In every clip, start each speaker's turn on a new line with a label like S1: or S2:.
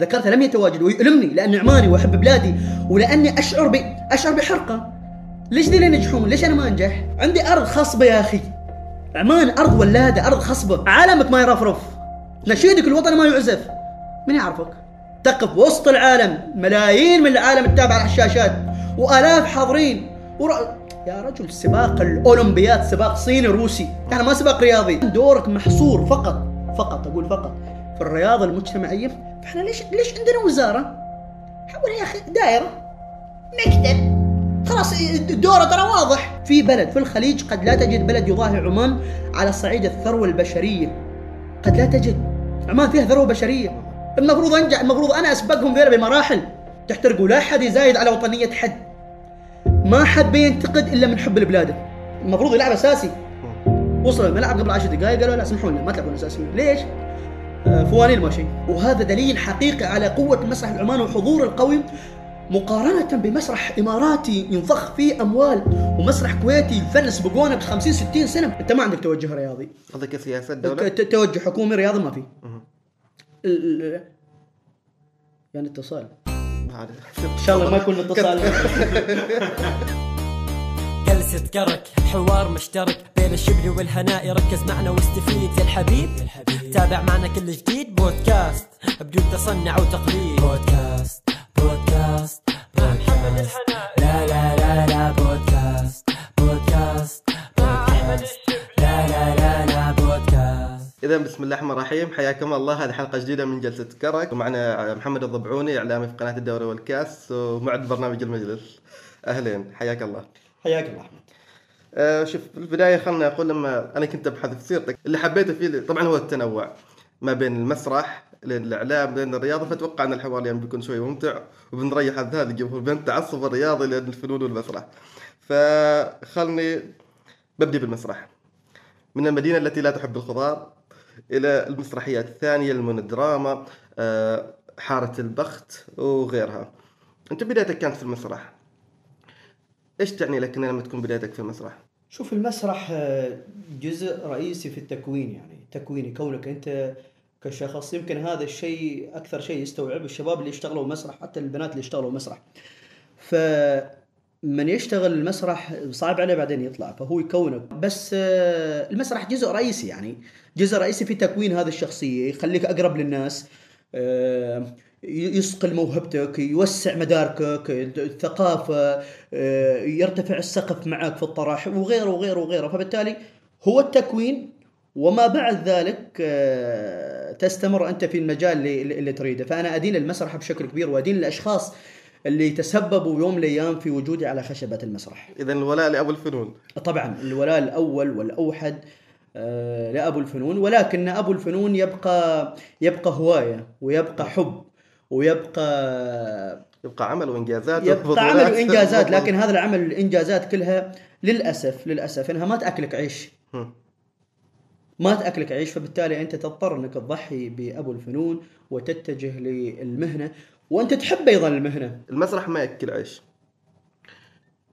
S1: ذكرته لم يتواجد ويؤلمني لاني عماني وأحب بلادي ولأني أشعر ب أشعر بحرقة. ليش ذي ينجحون؟ ليش أنا ما أنجح؟ عندي أرض خصبه يا أخي. عمان أرض ولاده أرض خصبه عالمك ما يرفرف نشيدك الوطني ما يعزف. من يعرفك؟ تقف وسط العالم ملايين من العالم تتابع على الشاشات وآلاف حاضرين. ور... يا رجل سباق الأولمبياد سباق صيني روسي. يعني ما سباق رياضي. دورك محصور فقط فقط أقول فقط. في الرياضه المجتمعية فإحنا ليش ليش عندنا وزارة؟ حول يا أخي دائرة. مكتب خلاص الدورة ترى واضح. في بلد في الخليج قد لا تجد بلد يضاهي عمان على صعيد الثروة البشرية. قد لا تجد. عمان فيها ثروة بشرية. المفروض أنجح المفروض أنا أسبقهم ذيلا بمراحل. تحترقوا لا احد يزايد على وطنية حد. ما حد بينتقد إلا من حب البلاد. المفروض يلعب أساسي. وصل الملعب قبل 10 دقائق قالوا لا سمحوا لنا ما تلعبون أساسيين. ليش؟ آه، فوانيل ماشي وهذا دليل حقيقي على قوة المسرح العماني وحضور القوي مقارنة بمسرح إماراتي ينضخ فيه أموال ومسرح كويتي يفلس بقونه ب 50 60 سنة. أنت ما عندك توجه رياضي.
S2: قصدك سياسة الدولة؟
S1: توجه حكومي رياضي ما في. يعني اتصال. إن شاء الله ما يكون اتصال.
S3: جلسة كرك حوار مشترك بين الشبل والهناء ركز معنا واستفيد يا الحبيب تابع معنا كل جديد. بودكاست بدون تصنع وتقليد. بودكاست بودكاست بودكاست. لا لا لا لا بودكاست بودكاست بودكاست. لا لا لا لا بودكاست.
S2: إذا بسم الله الرحمن الرحيم. حياكم الله. هذه حلقة جديدة من جلسة كرك ومعنا محمد الضبعوني إعلامي في قناة الدوري والكأس ومعد برنامج المجلس. أهلين. حياك الله.
S1: حياك الله أحمد.
S2: آه شوف في البداية خلنا أقول لما أنا كنت أبحث في سيرتك اللي حبيته فيه طبعا هو التنوع ما بين المسرح لين الإعلام لين الرياضة فأتوقع أن الحوار اليوم بيكون شوي ممتع وبنريح هذا الجمهور بين التعصب الرياضي لين الفنون والمسرح. فخلني ببدي بالمسرح. من المدينة التي لا تحب الخضار إلى المسرحيات الثانية المونودراما آه، حارة البخت وغيرها. أنت بدايتك كانت في المسرح. إيش تعني لك لما تكون بدايتك في المسرح؟
S1: شوف المسرح آه، جزء رئيسي في التكوين يعني. تكويني كونك أنت كشخص يمكن هذا الشيء أكثر شيء يستوعب الشباب اللي يشتغلوا مسرح حتى البنات اللي يشتغلوا مسرح. فمن يشتغل المسرح صعب عليه بعدين يطلع فهو يكونك. بس آه، المسرح جزء رئيسي يعني. جزء رئيسي في تكوين هذه الشخصية يخليك أقرب للناس. آه، يصقل موهبتك يوسع مداركك الثقافة آه، يرتفع السقف معك في الطرح وغيره وغيره وغيره. فبالتالي هو التكوين وما بعد ذلك آه، تستمر أنت في المجال اللي, اللي تريده. فأنا أدين المسرح بشكل كبير وأدين الأشخاص اللي تسببوا يوم من الأيام في وجودي على خشبة المسرح.
S2: إذا الولاء لأبو الفنون.
S1: طبعا الولاء الأول والأوحد آه، لأبو الفنون. ولكن أبو الفنون يبقى يبقى هواية ويبقى حب. ويبقى
S2: يبقى عمل وإنجازات
S1: يبقى. عمل وإنجازات لكن هذا العمل الإنجازات كلها للأسف للأسف إنها ما تأكلك عيش. ما تأكلك عيش فبالتالي أنت تضطر إنك تضحي بأبو الفنون وتتجه للمهنة. وأنت تحب أيضا المهنة.
S2: المسرح ما يأكل عيش.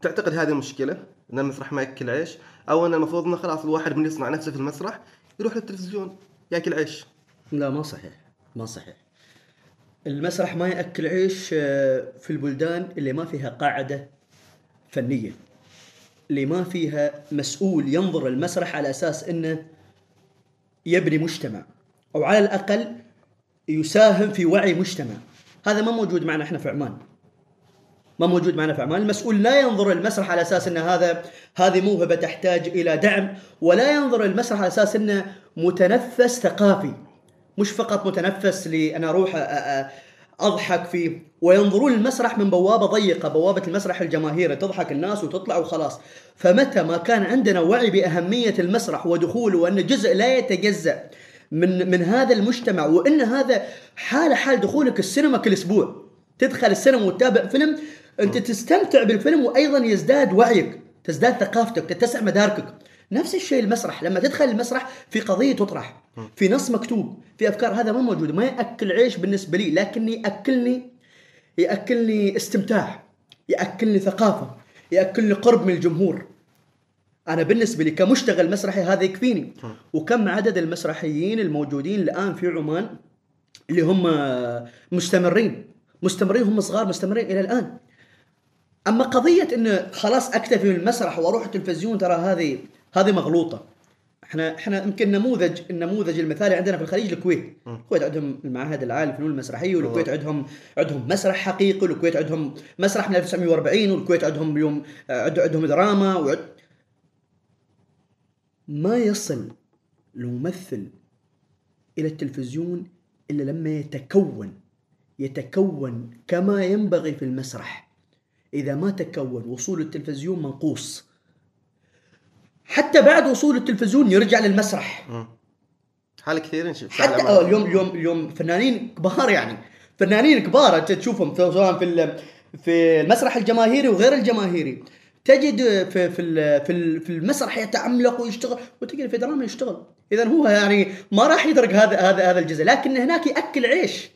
S2: تعتقد هذه مشكلة إن المسرح ما يأكل عيش؟ أو إن المفروض انه خلاص الواحد من يصنع نفسه في المسرح يروح للتلفزيون يأكل عيش؟
S1: لا ما صحيح. ما صحيح. المسرح ما يأكل عيش آه، في البلدان اللي ما فيها قاعدة فنية اللي ما فيها مسؤول ينظر المسرح على أساس إنه يبني مجتمع أو على الأقل يساهم في وعي مجتمع. هذا ما موجود معنا إحنا في عمان. ما موجود معنا في عمان. المسؤول لا ينظر المسرح على أساس إن هذا هذه موهبة تحتاج إلى دعم ولا ينظر المسرح على أساس إنه متنفس ثقافي. مش فقط متنفس لي أنا أروح أ- أ- أضحك فيه. وينظرون المسرح من بوابة ضيقة بوابة المسرح الجماهيري. تضحك الناس وتطلع وخلاص. فمتى ما كان عندنا وعي بأهمية المسرح ودخوله وانه جزء لا يتجزأ من من هذا المجتمع وإن هذا حاله حال دخولك السينما كل أسبوع تدخل السينما وتتابع فيلم أنت تستمتع بالفيلم وأيضا يزداد وعيك تزداد ثقافتك تتسع مداركك. نفس الشيء المسرح لما تدخل المسرح في قضية تطرح في نص مكتوب في أفكار هذا ما موجود ما يأكل عيش بالنسبة لي لكن يأكلني يأكلني استمتاع يأكلني ثقافة يأكلني قرب من الجمهور. أنا بالنسبة لي كمشتغل مسرحي هذا يكفيني. وكم عدد المسرحيين الموجودين الآن في عمان اللي هم مستمرين؟ مستمرين هم صغار مستمرين إلى الآن. أما قضية انه خلاص أكتفي من المسرح وأروح التلفزيون ترى هذه هذه مغلوطة. إحنا إحنا يمكن نموذج النموذج المثالي عندنا في الخليج الكويت. الكويت عندهم المعهد العالي للفنون المسرحية والكويت عندهم عندهم مسرح حقيقي والكويت عندهم مسرح من 1940 والكويت عندهم اليوم عند- عندهم دراما وعد... ما يصل الممثل إلى التلفزيون إلا لما يتكون. يتكون كما ينبغي في المسرح. إذا ما تكون وصول التلفزيون منقوص. حتى بعد وصول التلفزيون يرجع للمسرح.
S2: حال كثير نشوف
S1: حتى آه، اليوم اليوم اليوم فنانين كبار يعني. فنانين كبار انت تشوفهم سواء في في المسرح الجماهيري وغير الجماهيري. تجد في في في في المسرح يتعملق ويشتغل وتجد في دراما يشتغل. اذا هو يعني ما راح يدرك هذا هذا هذا الجزء. لكن هناك يأكل عيش.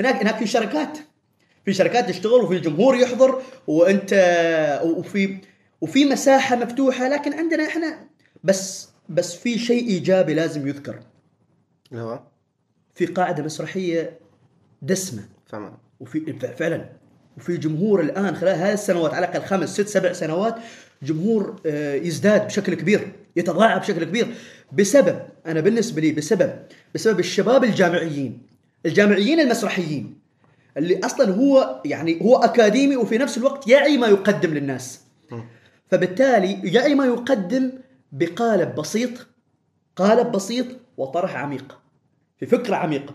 S1: هناك هناك في شركات. في شركات تشتغل وفي جمهور يحضر وانت وفي وفي مساحة مفتوحة لكن عندنا إحنا بس بس في شيء إيجابي لازم يذكر.
S2: هو؟
S1: في قاعدة مسرحية دسمة.
S2: فاهم
S1: وفي فعلا. وفي جمهور الآن خلال هذه السنوات على الأقل خمس ست سبع سنوات جمهور آه، يزداد بشكل كبير يتضاعف بشكل كبير. بسبب أنا بالنسبة لي بسبب بسبب الشباب الجامعيين الجامعيين المسرحيين اللي أصلا هو يعني هو أكاديمي وفي نفس الوقت يعي ما يقدم للناس. فبالتالي يعي ما يقدم بقالب بسيط قالب بسيط وطرح عميق في فكرة عميقة.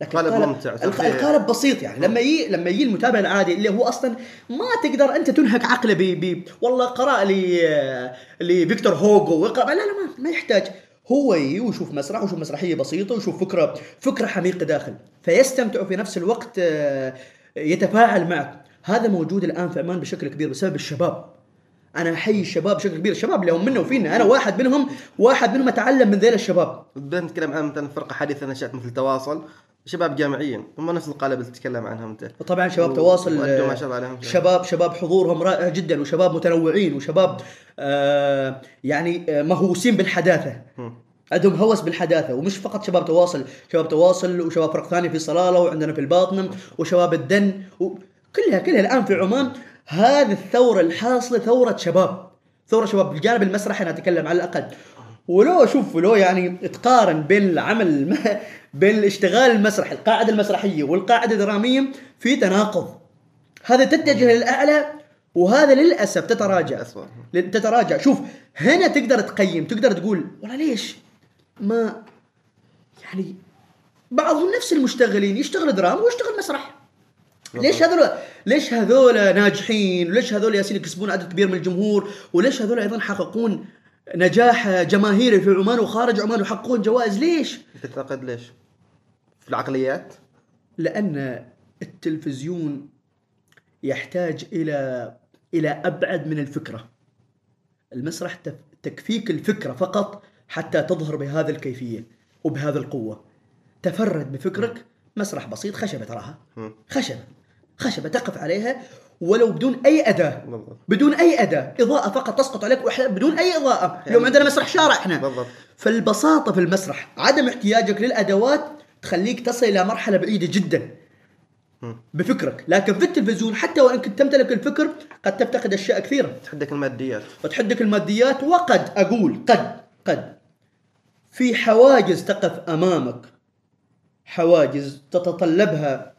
S1: لكن
S2: قالب ممتع.
S1: الق- القالب بسيط يعني. لما يجي لما يجي المتابع العادي اللي هو أصلا ما تقدر أنت تنهك عقله ب ب والله قرأ لي لفيكتور هوجو ويقرا لا لا ما, ما يحتاج. هو يجي ويشوف مسرح ويشوف مسرحية بسيطة ويشوف فكرة فكرة حميقه داخل. فيستمتع في نفس الوقت آه، يتفاعل معك هذا موجود الآن في عمان بشكل كبير بسبب الشباب. أنا احيي الشباب بشكل كبير. الشباب اللي هم منا وفينا أنا واحد منهم واحد منهم أتعلم من ذيل الشباب.
S2: بنتكلم عن مثلا فرقة حديثة نشأت مثل تواصل. شباب جامعيين. هم نفس القالب اللي تتكلم عنهم أنت.
S1: طبعا شباب
S2: و-
S1: تواصل
S2: ما شاء الله عليهم.
S1: شباب شباب حضورهم رائع جدا وشباب متنوعين وشباب آه يعني آه مهووسين بالحداثة. عندهم هوس بالحداثة ومش فقط شباب تواصل. شباب تواصل وشباب فرق ثانية في صلاله وعندنا في الباطنم وشباب الدن وكلها كلها الآن في عمان. هذه الثورة الحاصلة ثورة شباب. ثورة شباب بالجانب المسرحي أنا أتكلم على الأقل. ولو أشوف ولو يعني تقارن بين العمل. بين الاشتغال المسرحي القاعدة المسرحية والقاعدة الدرامية في تناقض. هذا تتجه للأعلى وهذا للأسف تتراجع. تتراجع. شوف هنا تقدر تقيم تقدر تقول والله ليش ما يعني بعضهم نفس المشتغلين يشتغل دراما ويشتغل مسرح. ليش هذول ليش هذول ناجحين؟ وليش هذول ياسين يكسبون عدد كبير من الجمهور؟ وليش هذول أيضا يحققون نجاح جماهيري في عمان وخارج عمان ويحققون جوائز؟ ليش؟
S2: تعتقد ليش؟ في العقليات؟
S1: لأن التلفزيون يحتاج إلى إلى أبعد من الفكرة. المسرح تكفيك الفكرة فقط حتى تظهر بهذه الكيفية وبهذه القوة. تفرد بفكرك مسرح بسيط خشبة تراها. خشبة. خشبة تقف عليها ولو بدون أي أداة.
S2: بالضبط.
S1: بدون أي أداة. إضاءة فقط تسقط عليك وإحنا بدون أي إضاءة. اليوم عندنا مسرح شارع إحنا.
S2: بالضبط.
S1: فالبساطة في المسرح عدم احتياجك للأدوات تخليك تصل إلى مرحلة بعيدة جدا. بفكرك. لكن في التلفزيون حتى وإن كنت تمتلك الفكر قد تفتقد أشياء كثيرة.
S2: تحدك الماديات.
S1: وتحدك الماديات وقد أقول قد قد. في حواجز تقف أمامك. حواجز تتطلبها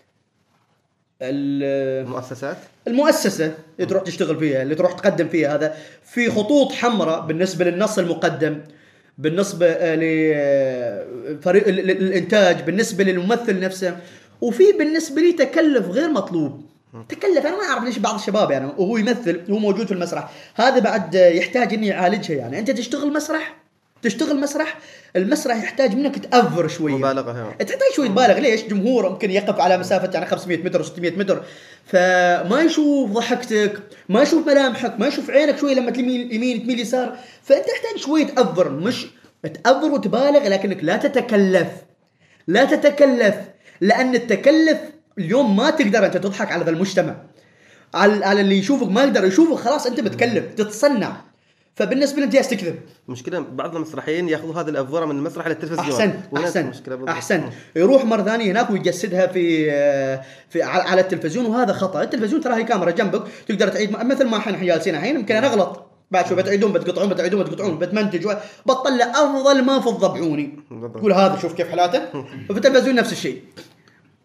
S2: المؤسسات؟
S1: المؤسسة اللي تروح تشتغل فيها اللي تروح تقدم فيها. هذا في خطوط حمراء بالنسبة للنص المقدم بالنسبة لفريق ال- ال- الإنتاج بالنسبة للممثل نفسه. وفي بالنسبة لي تكلف غير مطلوب. تكلف أنا ما أعرف ليش بعض الشباب يعني وهو يمثل هو موجود في المسرح. هذا بعد يحتاج إني أعالجها يعني. أنت تشتغل مسرح؟ تشتغل مسرح المسرح يحتاج منك تأفر
S2: شوية. مبالغة
S1: تحتاج شوي تبالغ ليش؟ جمهور ممكن يقف على مسافة يعني 500 متر 600 متر. فما يشوف ضحكتك، ما يشوف ملامحك، ما يشوف عينك شوي لما تميل يمين تميل يسار، فأنت تحتاج شوي تأفر. مش تأفر وتبالغ لكنك لا تتكلف. لا تتكلف. لأن التكلف اليوم ما تقدر أنت تضحك على ذا المجتمع. على على اللي يشوفك ما يقدر يشوفك خلاص أنت متكلف تتصنع. فبالنسبة للامتياز تكذب.
S2: المشكلة بعض المسرحيين ياخذوا هذه الافوره من المسرح
S1: احسنت
S2: المشكلة بالضبط.
S1: احسنت يروح مرة ثانية هناك ويجسدها في في على التلفزيون وهذا خطأ. التلفزيون ترى هي كاميرا جنبك تقدر تعيد مثل ما إحنا جالسين الحين يمكن أنا اغلط بعد شوي بتعيدون بتقطعون بتعيدون بتقطعون بتمنتج بطلع أفضل ما في الضبعوني. قول هذا شوف كيف حالاته. وفي التلفزيون نفس الشيء.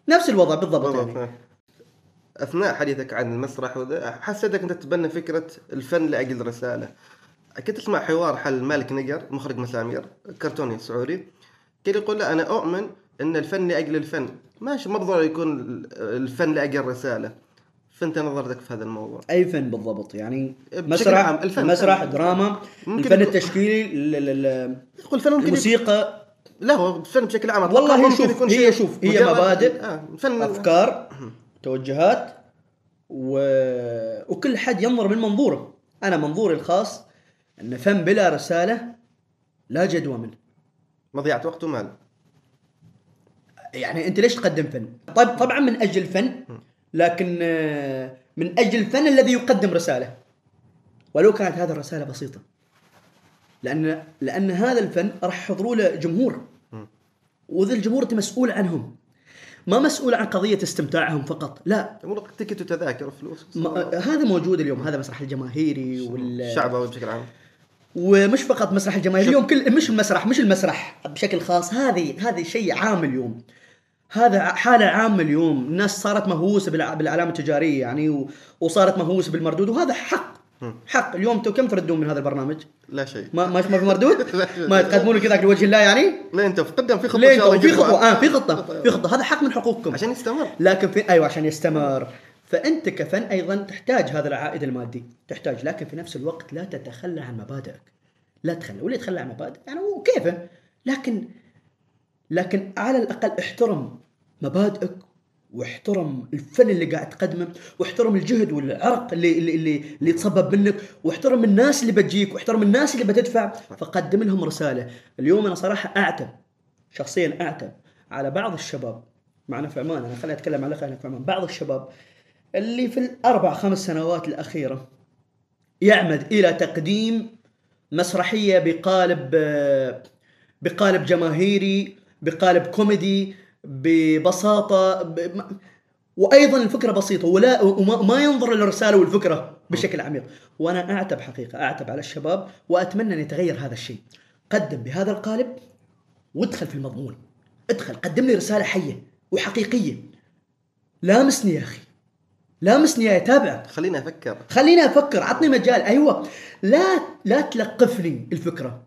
S1: نفس الوضع بالضبط
S2: بالضبط.
S1: يعني.
S2: أثناء حديثك عن المسرح وذا حسيتك أنت تتبنى فكرة الفن لأجل رسالة. كنت اسمع حوار حل مالك نقر مخرج مسامير كرتوني سعودي. كان يقول لا أنا أؤمن إن الفن لأجل الفن. ماشي ما ضروري يكون الفن لأجل رساله فأنت نظرتك في هذا الموضوع؟
S1: أي فن بالضبط يعني مسرح
S2: عام، الفن.
S1: مسرح دراما
S2: ممكن
S1: الفن التشكيلي ال- ال- ال-
S2: يقول الفن ممكن
S1: الموسيقى.
S2: لا هو الفن بشكل عام.
S1: والله شوف-
S2: يكون
S1: هي شوف، هي مبادئ،
S2: آه فن
S1: أفكار توجهات و... وكل حد ينظر من منظوره. أنا منظوري الخاص أن فن بلا رسالة لا جدوى منه.
S2: مضيعة وقت ومال.
S1: يعني أنت ليش تقدم فن؟ طيب طبعا من أجل الفن لكن آه، من أجل الفن الذي يقدم رسالة. ولو كانت هذه الرسالة بسيطة. لأن لأن هذا الفن راح يحضروا له جمهور وذا الجمهور أنت مسؤول عنهم. ما مسؤول عن قضية استمتاعهم فقط لا.
S2: امور تكت وتذاكر وفلوس
S1: ما هذا موجود اليوم هذا مسرح الجماهيري وال
S2: الشعب بشكل عام.
S1: ومش فقط مسرح الجماهيري اليوم كل مش المسرح مش المسرح بشكل خاص هذه هذه شيء عام اليوم. هذا حالة عامة اليوم الناس صارت مهووسة بالع- بالعلامة التجارية يعني وصارت مهووسة بالمردود وهذا حق. حق. اليوم أنتم كم تردون من هذا البرنامج؟
S2: لا شيء.
S1: ما ما في مردود؟
S2: لا.
S1: ما تقدمون كذا لوجه الله يعني؟
S2: لا انت قدم في خطة
S1: ليه في. خطوة آه في خطة. في خطة. هذا حق من حقوقكم.
S2: عشان يستمر.
S1: لكن في أيوه عشان يستمر. فأنت كفن أيضا تحتاج هذا العائد المادي. تحتاج لكن في نفس الوقت لا تتخلى عن مبادئك. لا تخلى. واللي يتخلى عن مبادئ يعني وكيفه لكن لكن على الأقل احترم مبادئك واحترم الفن اللي قاعد تقدمه واحترم الجهد والعرق اللي اللي اللي, اللي يتصبب منك واحترم الناس اللي بتجيك واحترم الناس اللي بتدفع. فقدم لهم رسالة. اليوم أنا صراحة أعتب شخصيا أعتب على بعض الشباب. معنا في عمان أنا خليني أتكلم على خلينا في عمان. بعض الشباب اللي في الأربع خمس سنوات الأخيرة يعمد إلى تقديم مسرحية بقالب بقالب جماهيري بقالب كوميدي ببساطة ب... ما- وأيضا الفكرة بسيطة ولا وما ما ينظر للرساله والفكرة بشكل عميق. وأنا أعتب حقيقة أعتب على الشباب وأتمنى أن يتغير هذا الشيء. قدم بهذا القالب وادخل في المضمون. ادخل قدم لي رسالة حية وحقيقية. لامسني يا أخي. لامسني يا تابع.
S2: خليني أفكر.
S1: خليني أفكر عطني مجال. أيوه. لا لا تلقفني الفكرة.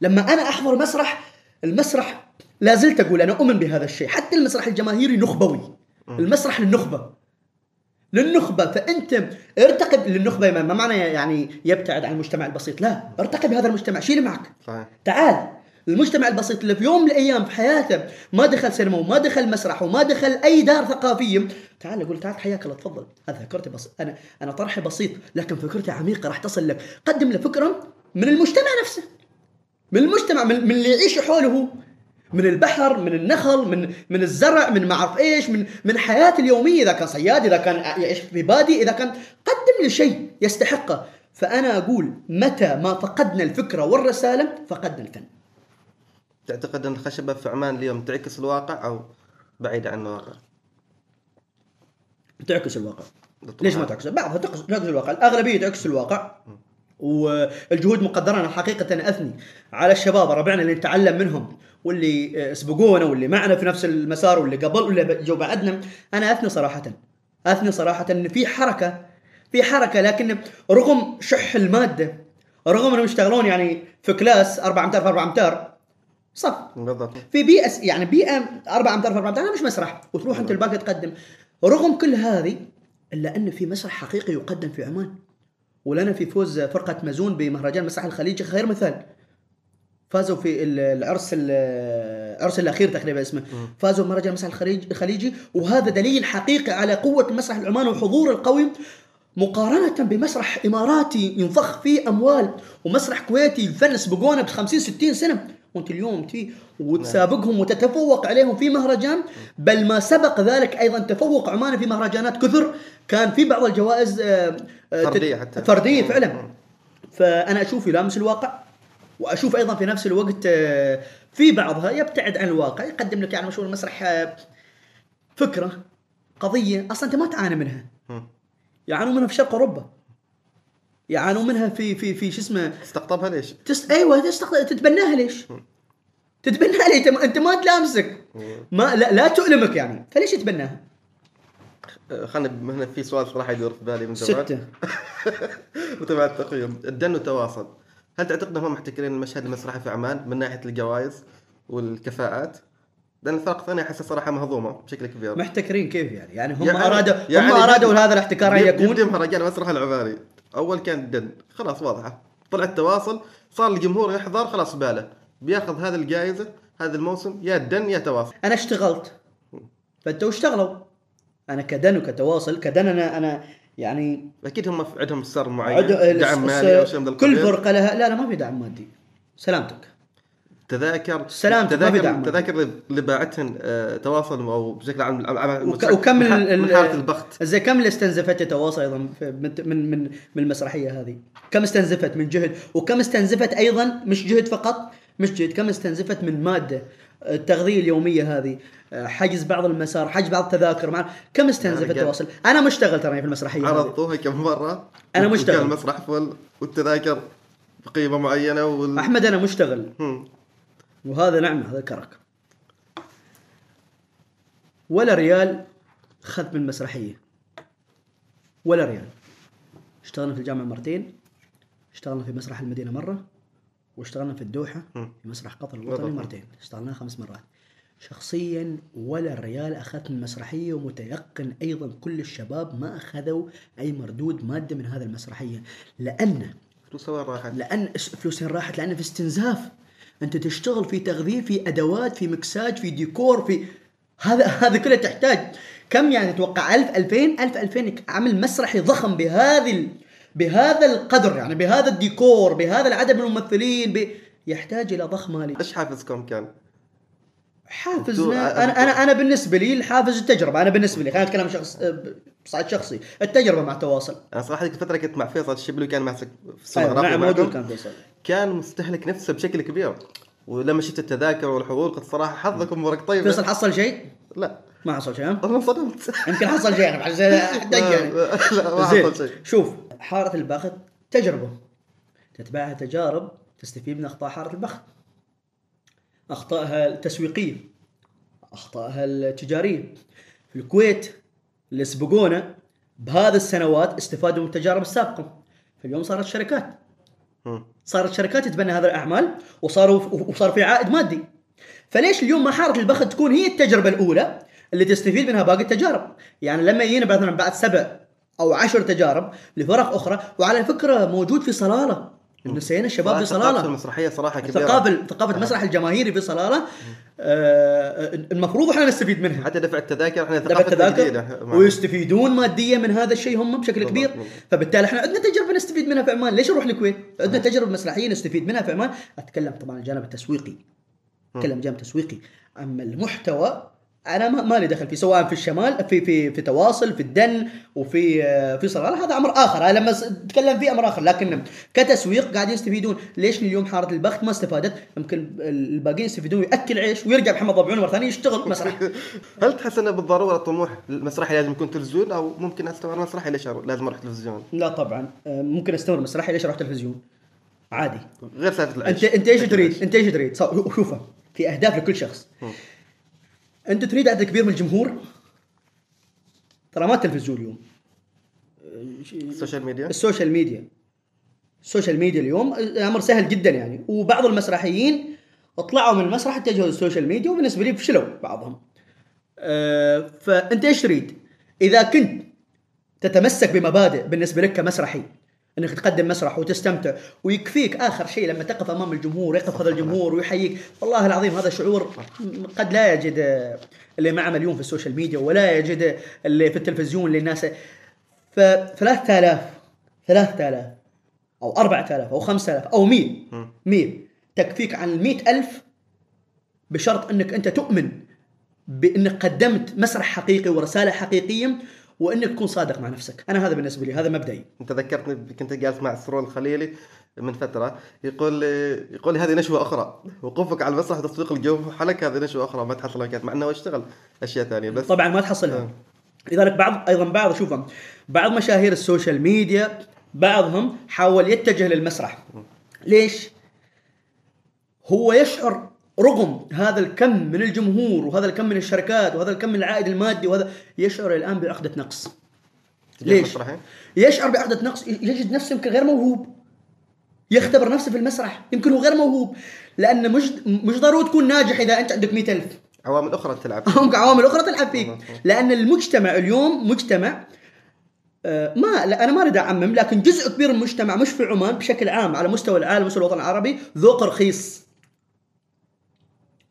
S1: لما أنا أحضر مسرح المسرح لا زلت أقول أنا أؤمن بهذا الشيء. حتى المسرح الجماهيري نخبوي المسرح للنخبة. للنخبة. فأنت ارتقب للنخبة ما معنى يعني يبتعد عن المجتمع البسيط. لا ارتقب هذا المجتمع. شيله معك.
S2: صحيح.
S1: تعال. المجتمع البسيط اللي في يوم من الأيام في حياته ما دخل سينما وما دخل مسرح وما دخل أي دار ثقافية تعال أقول تعال حياك الله تفضل. هذا فكرتي بس أنا أنا طرحي بسيط لكن فكرتي عميقة راح تصل لك. قدم له فكرة من المجتمع نفسه. من المجتمع من, من اللي يعيش حوله. من البحر من النخل من من الزرع من ما أعرف إيش من من حياته اليومية. إذا كان صياد إذا كان يعيش في بادي إذا كان قدم لي شيء يستحقه. فأنا أقول متى ما فقدنا الفكرة والرسالة فقدنا الفن.
S2: تعتقد أن الخشبه في عمان اليوم تعكس الواقع أو بعيده عن الواقع؟
S1: تعكس الواقع. ليش ما تعكس؟ بعضها تعكس الواقع، الأغلبية تعكس الواقع. والجهود مقدرة. أنا حقيقة أثني على الشباب ربعنا اللي نتعلم منهم واللي سبقونا واللي معنا في نفس المسار واللي قبل واللي جو بعدنا. أنا أثني صراحة. أثني صراحة إن في حركة في حركة لكن رغم شح المادة رغم إنهم يشتغلون يعني في class 4 امتار في 4 امتار صف.
S2: بالضبط.
S1: في بيئه يعني بيئه 4 أمتار في 4 أمتار مش مسرح. وتروح أنت الباقي تقدم. رغم كل هذه إلا أن في مسرح حقيقي يقدم في عمان. ولنا في فوز فرقة مزون بمهرجان مسرح الخليج خير مثال. فازوا في ال- العرس ال- العرس الأخير تقريبا اسمه. فازوا بمهرجان المسرح الخليج الخليجي. وهذا دليل حقيقي على قوة المسرح العماني وحضور القوي. مقارنة بمسرح إماراتي ينضخ فيه أموال ومسرح كويتي الفن سبقونا ب 50 60 سنة. وأنت اليوم تي. وتسابقهم وتتفوق عليهم في مهرجان. بل ما سبق ذلك أيضا تفوق عماني في مهرجانات كثر. كان في بعض الجوائز آه، آه،
S2: فردية
S1: تت-
S2: حتى.
S1: فردية فعلا. فأنا أشوف يلامس الواقع وأشوف أيضا في نفس الوقت آه، في بعضها يبتعد عن الواقع يقدم لك يعني مشهور المسرح فكرة قضية أصلا أنت ما تعاني منها. يعانون منها في شرق أوروبا. يعانون منها في في في شو اسمه
S2: تستقطبها ليش؟
S1: تست... أيوه تستخ... تتبناها ليش؟ تتبناها ليش؟ أنت ما- تلامسك ما لا, لا تؤلمك يعني فليش تتبناها؟
S2: خلنا هنا في سؤال صراحة يدور في بالي من زمان
S1: ستة
S2: وتبع التقييم الدن وتواصل هل تعتقد أنهم محتكرين المشهد المسرحي في عمان من ناحية الجوائز والكفاءات؟ لأن الفرق الثانية احسها صراحة مهضومة بشكل كبير
S1: محتكرين كيف يعني؟ يعني هم
S2: يعني-
S1: ارادوا
S2: يعني
S1: هم
S2: أرادوا
S1: هذا الاحتكار
S2: أن
S1: يكون
S2: جد مهرجان المسرح العماني أول كان الدن خلاص واضحة. طلع التواصل صار الجمهور يحضر خلاص باله. بياخذ هذه الجائزة هذا الموسم يا الدن يا تواصل.
S1: أنا اشتغلت. فانتوا اشتغلوا. أنا كدن وكتواصل كدن أنا أنا يعني
S2: أكيد هم عندهم سر معين دعم مالي أو شيء من
S1: كل فرقة لها لا لا ما في دعم مادي. سلامتك.
S2: تذاكر
S1: سلامتك، في
S2: تذاكر. تذاكر اللي- باعتهن آه، تواصل أو بشكل عام عام- عام-
S1: وك وكم
S2: من,
S1: ال- ال-
S2: من حالة البخت
S1: زي كم اللي استنزفت تواصل أيضا من من من, المسرحية هذه كم استنزفت من جهد وكم استنزفت أيضا مش جهد فقط مش جهد كم استنزفت من مادة التغذية اليومية هذه حجز بعض المسار حجز بعض التذاكر مع كم استنزفت
S2: رجال.
S1: تواصل أنا مشتغل ترى في المسرحية هذه
S2: عرضوها كم مرة
S1: أنا مشتغل.
S2: المسرح فل والتذاكر بقيمة معينة وال...
S1: أحمد أنا مشتغل. وهذا نعمة هذا كرك ولا ريال خذ من المسرحيه ولا ريال. اشتغلنا في الجامعة مرتين اشتغلنا في مسرح المدينة مرة واشتغلنا في الدوحة
S2: مم.
S1: في مسرح قطر. الوطني مرتين. اشتغلنا خمس مرات. شخصيا ولا ريال اخذت من المسرحيه ومتيقن أيضا كل الشباب ما أخذوا أي مردود مادي من هذه المسرحية. لأن
S2: فلوسها وين راحت؟
S1: لأن فلوسين راحت؟ لأن في استنزاف. أنت تشتغل في تغذية في أدوات في مكساج في ديكور في هذا هذا كله تحتاج. كم يعني؟ تتوقع 1000 2000 1000 2000 عمل مسرحي ضخم بهذه ال... بهذا القدر يعني بهذا الديكور بهذا العدد من الممثلين ب... يحتاج إلى ضخ مالي
S2: إيش حافزكم كان؟
S1: حافزنا
S2: أنتوا-
S1: أنا أنا أنا بالنسبة لي الحافز التجربة. أنا بالنسبة لي خلينا نتكلم شخص بصعيد شخصي. التجربة مع التواصل
S2: أنا صراحة ذيك الفترة كنت مع فيصل الشبلي وكان ماسك في
S1: أيوة
S2: السونوغرافيا
S1: نعم موجود. كان فيصل.
S2: كان مستهلك نفسه بشكل كبير. ولما شفت التذاكر والحضور قلت صراحة حظكم ورق طيب.
S1: فيصل حصل شيء؟
S2: لا.
S1: ما حصل شيء؟
S2: أنا انصدمت.
S1: يمكن حصل شيء أنا يعني.
S2: لا ما حصل شيء.
S1: شوف حارة البخت تجربة. تتبعها تجارب تستفيد من أخطاء حارة البخت. أخطائها التسويقية أخطائها التجارية. في الكويت اللي سبقونا بهذه السنوات استفادوا من التجارب السابقة. فاليوم صارت شركات. صارت شركات تتبنى هذه الأعمال وصاروا وصار في عائد مادي. فليش اليوم ما حاره البخت تكون هي التجربة الأولى اللي تستفيد منها باقي التجارب؟ يعني لما يجينا مثلا بعد سبع أو عشر تجارب لفرق أخرى وعلى فكرة موجود في صلالة. نسينا الشباب في
S2: صراحة ثقافة
S1: المسرحية
S2: صراحة كبيرة. ثقافة
S1: ثقافه المسرح الجماهيري في صلالة آه المفروض إحنا نستفيد منها.
S2: حتى دفع التذاكر إحنا
S1: دفع التذاكر ويستفيدون ماديا من هذا الشيء هم بشكل
S2: بالضبط،
S1: كبير. فبالتالي إحنا عندنا تجربة نستفيد منها في عمان. ليش نروح الكويت؟ عندنا تجربة مسرحية نستفيد منها في عمان. أتكلم طبعا الجانب التسويقي. أتكلم جانب تسويقي. أما المحتوى أنا ما مالي دخل فيه سواء في الشمال في في في تواصل في الدن وفي في صلاله هذا أمر آخر. هذا لما نتكلم فيه أمر آخر لكن كتسويق قاعدين يستفيدون. ليش اليوم حارة البخت ما استفادت؟ يمكن الباقيين يستفيدون ياكل عيش ويرجع محمد ضبعون مرة ثانية يشتغل مسرح.
S2: هل تحس إنه بالضرورة الطموح المسرحي لازم يكون تلفزيون أو ممكن أستمر مسرحي ليش لازم أروح تلفزيون؟
S1: لا طبعا. آه، ممكن أستمر مسرحي ليش أروح تلفزيون؟ عادي.
S2: غير سالفة العيش.
S1: انت أنت إيش تريد؟ أنت إيش تريد؟ شوفه في أهداف لكل شخص. أنت تريد عدد كبير من الجمهور؟ ترى ما التلفزيون اليوم.
S2: ال social
S1: media. ال social media. ال social media اليوم أمر سهل جدا يعني. وبعض المسرحيين طلعوا من المسرح اتجهوا لل social media وبالنسبة لي فشلوا بعضهم. آه، فأنت إيش تريد؟ إذا كنت تتمسك بمبادئ بالنسبة لك كمسرحي إنك تقدم مسرح وتستمتع ويكفيك آخر شيء لما تقف أمام الجمهور يقف هذا الجمهور ويحييك. والله العظيم هذا شعور قد لا يجد اللي معه مليون في ال social media ولا يجد اللي في التلفزيون للناس. ف 3000 3000 أو 4000 أو 5000 أو 100 100 تكفيك عن ال 100000 بشرط إنك أنت تؤمن بإنك قدمت مسرح حقيقي ورسالة حقيقية وإنك تكون صادق مع نفسك، أنا هذا بالنسبة لي هذا مبدئي.
S2: أنت ذكرتني كنت جالس مع سرور الخليلي من فترة يقول يقول هذه نشوة أخرى. وقوفك على المسرح وتسويق الجو حلك هذه نشوة أخرى ما تحصل مكان مع إنه هو اشتغل أشياء ثانية بس.
S1: طبعا ما تحصلها.
S2: آه.
S1: لذلك بعض أيضا بعض شوفهم بعض مشاهير ال social media بعضهم حاول يتجه للمسرح. ليش؟ هو يشعر رغم هذا الكم من الجمهور وهذا الكم من الشركات وهذا الكم من العائد المادي وهذا يشعر الآن بعقدة نقص. ليش؟ يشعر بعقدة نقص. يجد نفسه يمكن غير موهوب. يختبر نفسه في المسرح. يمكن هو غير موهوب. لأن مش مش ضروري تكون ناجح إذا أنت عندك مئة ألف.
S2: عوامل أخرى تلعب
S1: هم عوامل أخرى تلعب فيك. لأن المجتمع اليوم مجتمع آه، ما لا أنا ما أريد أعمم لكن جزء كبير من المجتمع مش في عمان بشكل عام على مستوى العالم مستوى الوطن العربي ذوق رخيص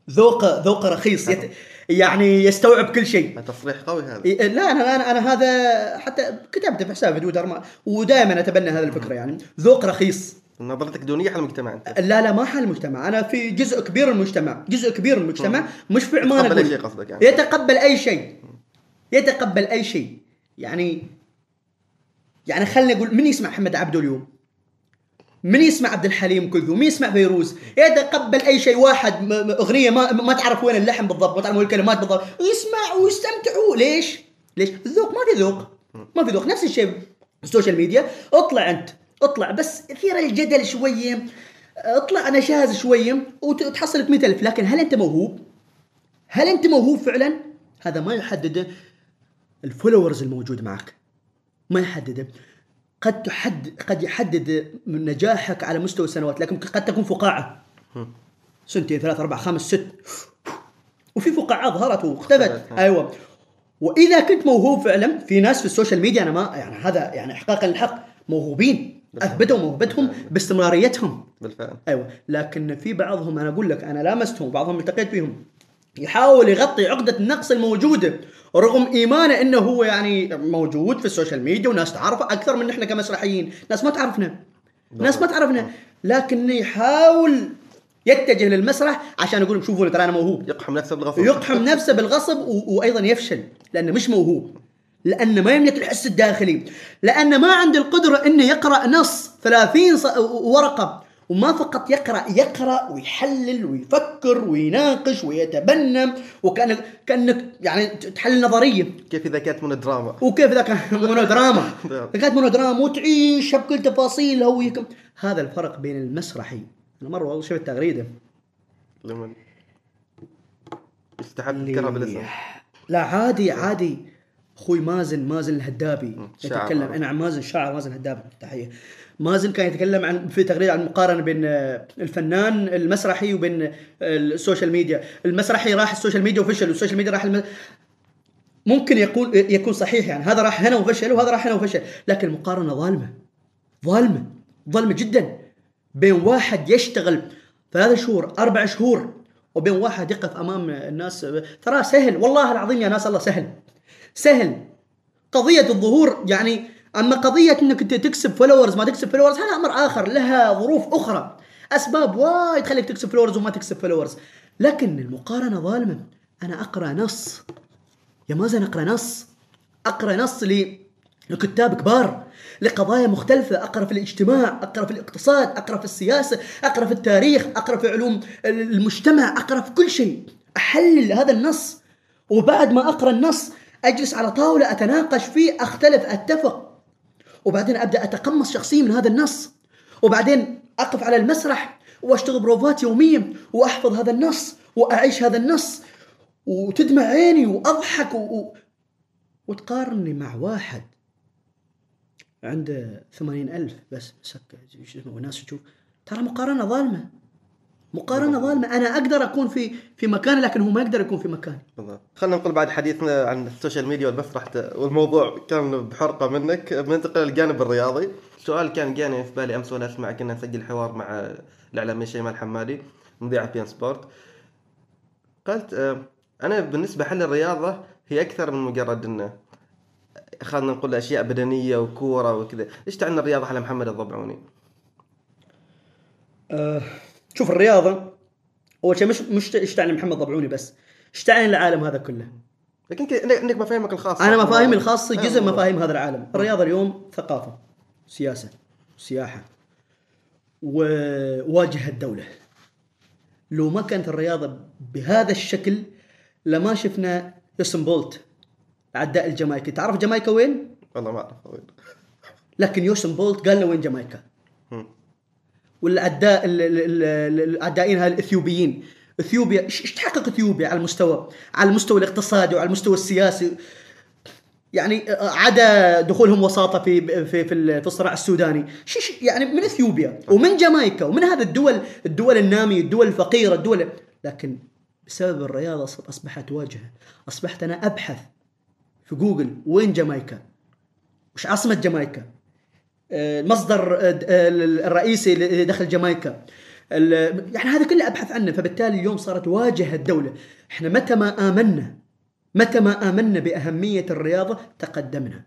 S1: ذوق ذوق رخيص يت يعني يستوعب كل شيء.
S2: تصريح قوي هذا.
S1: إيه، لا أنا أنا أنا هذا حتى كتبت في حسابي في تويتر ما- ودائما أتبنى هذه الفكرة يعني. ذوق رخيص.
S2: نظرتك دونية على المجتمع أنت؟
S1: لا لا ما حال المجتمع. أنا في جزء كبير من المجتمع جزء كبير من المجتمع مش في عمان
S2: تقبل
S1: أي.
S2: شيء قصدك يعني.
S1: يتقبل أي شيء. يتقبل أي شيء. يعني يعني خلينا نقول من يسمع محمد عبده اليوم؟ من يسمع عبد الحليم أم كلثوم؟ من يسمع فيروز؟ يتقبل أي شيء واحد أغنية ما ما تعرف وين اللحن بالضبط ما تعرف وين الكلمات بالضبط. يسمع ويستمتعوا. ليش؟ ليش؟ الذوق ما في ذوق. ما في ذوق. نفس الشيء ال social media. اطلع أنت. اطلع. بس اثير الجدل شوية. اطلع نشاز شوية وتحصل لك 100000 لكن هل أنت موهوب؟ هل أنت موهوب فعلا؟ هذا ما يحدده ال followers الموجود معك. ما يحدده قد تحدد قد يحدد من نجاحك على مستوى السنوات لكن قد تكون فقاعة. سنتين ثلاث أربع خمس ست. وفي فقاعات ظهرت واختفت.
S2: اختفت.
S1: أيوه. وإذا كنت موهوب فعلا في ناس في ال social media أنا ما يعني هذا يعني احقاقا للحق موهوبين اثبتوا موهبتهم باستمراريتهم.
S2: بالفعل.
S1: أيوه. لكن في بعضهم أنا أقول لك أنا لامستهم وبعضهم التقيت فيهم يحاول يغطي عقدة النقص الموجودة رغم إيمانه أنه هو يعني موجود في ال social media وناس تعرفه أكثر من إحنا كمسرحيين ناس ما تعرفنا ناس ما تعرفنا لكنه يحاول يتجه للمسرح عشان يقول شوفوا ترى أنا موهوب.
S2: يقحم نفسه بالغصب.
S1: يقحم نفسه بالغصب و... وأيضا يفشل لأنه مش موهوب لأنه ما يملك الحس الداخلي لأنه ما عنده القدرة إنه يقرأ نص 30 ص... ورقة وما فقط يقرأ يقرأ ويحلل ويفكر ويناقش ويتبنى وكانك كأنك يعني تحلل نظرية.
S2: كيف إذا كانت من الدراما
S1: وكيف ذاك مونودراما كانت مونودراما وتعيشها بكل تفاصيلها ويكم هذا الفرق بين المسرحي أنا مرة والله شفت تغريدة.
S2: لمن؟ يستحب تذكرها بالاسم.
S1: لا عادي عادي. أخوي مازن مازن الهدابي. يتكلم. أنا عن مازن شاعر مازن الهدابي. تحية. مازن كان يتكلم عن في تغريده عن مقارنة بين آه، الفنان المسرحي وبين آه، ال social media. المسرحي راح ال social media وفشل وال social media راح الم... ممكن يكون يكون صحيح يعني. هذا راح هنا وفشل وهذا راح هنا وفشل لكن المقارنه ظالمة. ظالمة. ظالمة جدا. بين واحد يشتغل ثلاث شهور أربع شهور وبين واحد يقف أمام الناس ترى سهل. والله العظيم يا ناس الله سهل. سهل. قضية الظهور يعني أما قضية إنك أنت تكسب followers ما تكسب followers هذا أمر آخر لها ظروف أخرى. أسباب وايد تخليك تكسب followers وما تكسب followers لكن المقارنة ظالمه أنا أقرأ نص. يا مازن أقرأ نص. أقرأ نص ل لكتاب كبار لقضايا مختلفة. أقرأ في الاجتماع أقرأ في الاقتصاد أقرأ في السياسة أقرأ في التاريخ أقرأ في علوم المجتمع أقرأ في كل شيء. أحلل هذا النص. وبعد ما أقرأ النص أجلس على طاولة أتناقش فيه أختلف أتفق. وبعدين أبدأ أتقمص شخصية من هذا النص. وبعدين أقف على المسرح وأشتغل بروفات يوميا وأحفظ هذا النص وأعيش هذا النص. وتدمع عيني وأضحك و... و... وتقارني مع واحد عنده ثمانين ألف. بس اسمه وناس تشوف ترى مقارنة ظالمة. مقارنة ظالمة. أنا أقدر أكون في في مكاني لكن هو ما يقدر يكون في مكاني.
S2: بالضبط. خلينا نقول بعد حديثنا عن ال social media والمسرح والموضوع كان بحرقة منك. بننتقل للجانب الرياضي. سؤال كان جاني في بالي أمس وأنا أسمع كنا نسجل حوار مع الإعلامي شيماء الحمادي مذيعة beIN Sport. قلت آه، أنا بالنسبة حال الرياضة هي أكثر من مجرد إنه خلينا نقول أشياء بدنية وكورة وكذا. إيش تعني الرياضة على محمد؟ الضبعوني
S1: أه شوف الرياضة أول شيء مش مش إيش تعني محمد ضبعوني بس؟ إيش تعني العالم هذا كله؟
S2: لكن عندك مفاهيمك الخاصة.
S1: أنا مفاهيمي الخاصة
S2: آه،
S1: جزء من. مفاهيم هذا العالم. الرياضة اليوم ثقافة سياسة سياحة وواجهة الدولة. لو ما كانت الرياضة بهذا الشكل لما شفنا يوسين بولت عداء الجامايكي. تعرف جامايكا وين؟
S2: والله ما أعرف وين
S1: لكن يوسن بولت قال له وين جامايكا. والعداء ال- ال- ال- العدائين هذا الإثيوبيين. إثيوبيا إيش تحقق إثيوبيا على المستوى؟ على المستوى الاقتصادي وعلى المستوى السياسي؟ يعني آه، عدا دخولهم وساطة في في في في الصراع السوداني. شي يعني من إثيوبيا ومن جامايكا ومن هذا الدول الدول النامية الدول الفقيرة الدول لكن بسبب الرياضة أصبحت واجهة. أصبحت أنا أبحث في جوجل وين جامايكا؟ وش عاصمة جامايكا؟ المصدر آه، آه، الرئيسي اللي دخل جامايكا. يعني هذا كله ابحث عنه. فبالتالي اليوم صارت واجهة الدولة. إحنا متى ما آمنا متى ما آمنا بأهمية الرياضة تقدمنا.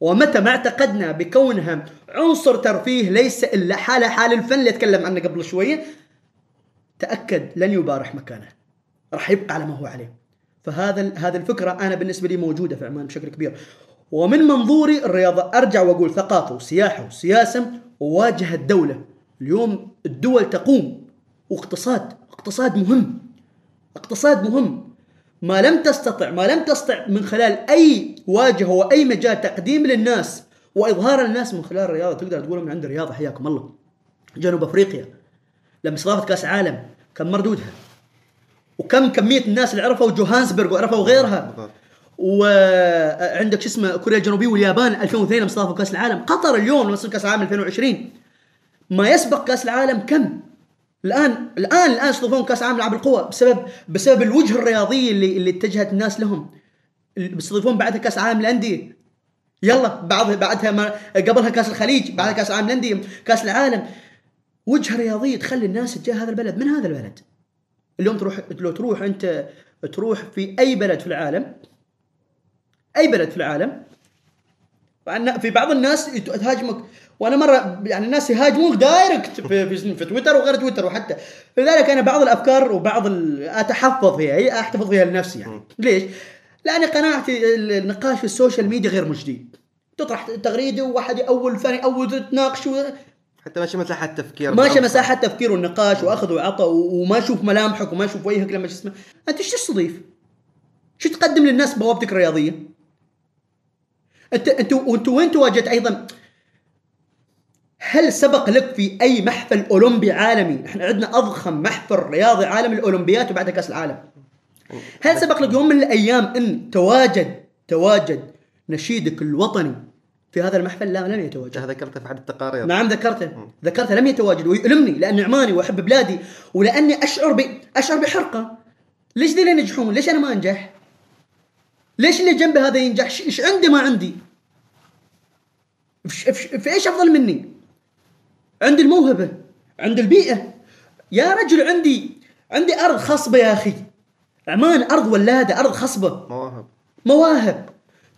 S1: ومتى ما اعتقدنا بكونها عنصر ترفيه ليس إلا حاله حال الفن اللي اتكلم عنه قبل شوية تأكد لن يبارح مكانه. راح يبقى على ما هو عليه. فهذا هذه الفكرة أنا بالنسبة لي موجودة في عمان بشكل كبير. ومن منظوري الرياضة أرجع وأقول ثقافة وسياحة وسياسة وواجهه الدولة. اليوم الدول تقوم واقتصاد اقتصاد مهم اقتصاد مهم. ما لم تستطع ما لم تستطع من خلال أي واجهة وأي مجال تقديم للناس وإظهار للناس من خلال الرياضة. تقدر تقول من عند الرياضة حياكم الله. جنوب أفريقيا لما استضافت كأس عالم كم مردودها؟ وكم كمية الناس اللي عرفوا جوهانسبرغ وعرفوا غيرها. وعندك شو اسمه كوريا الجنوبية واليابان 2002 لما استضافوا كأس العالم. قطر اليوم لما كأس العالم 2020 ما يسبق كأس العالم كم؟ الآن الآن الآن يستضيفون كأس العالم العاب القوى بسبب بسبب الوجهه الرياضيه اللي اللي اتجهت الناس لهم. بيستضيفون بعدها كأس العالم الانديه يلا بعضها بعدها ما قبلها كأس الخليج بعدها كأس العالم الانديه كأس العالم. وجهه رياضيه تخلي الناس تجاه هذا البلد. من هذا البلد؟ اليوم تروح لو تروح أنت تروح في أي بلد في العالم أي بلد في العالم في بعض الناس تهاجمك. وأنا مرة يعني الناس يهاجموك دايركت في, في, في تويتر وغير تويتر وحتى. لذلك أنا بعض الأفكار وبعض أتحفظ فيها أحتفظ فيها لنفسي يعني. ليش؟ لأن قناعتي ال- النقاش في ال social media غير مجدي. تطرح تغريدة وواحد اول ثاني اول تناقش و-
S2: حتى ماشي مساحة تفكير
S1: ماشي مساحة تفكير والنقاش وأخذ وعطى وما أشوف ملامحك وما أشوف وجهك لما شو اسمه. أنت إيش تستضيف؟ شو تقدم للناس بوابتك الرياضية؟ انت انت وانت وين تواجد أيضا؟ هل سبق لك في أي محفل أولمبي عالمي؟ إحنا عندنا أضخم محفل رياضي عالمي الأولمبيات وبعدها كأس العالم. هل سبق لك يوم من الأيام أن تواجد تواجد نشيدك الوطني في هذا المحفل؟ لا لم يتواجد.
S2: هذا ذكرته في أحد التقارير
S1: نعم ذكرته ذكرته لم يتواجد ويؤلمني لأني عماني وأحب بلادي ولأني أشعر ب... أشعر بحرقة ليش ذي ينجحون؟ ليش أنا ما أنجح؟ ليش اللي جنبي هذا ينجح؟ إيش عندي ما عندي؟ في, إيش أفضل مني؟ عندي الموهبة عندي البيئة. يا رجل عندي عندي أرض خصبه يا أخي. عمان أرض ولادة أرض خصبه
S2: مواهب.
S1: مواهب.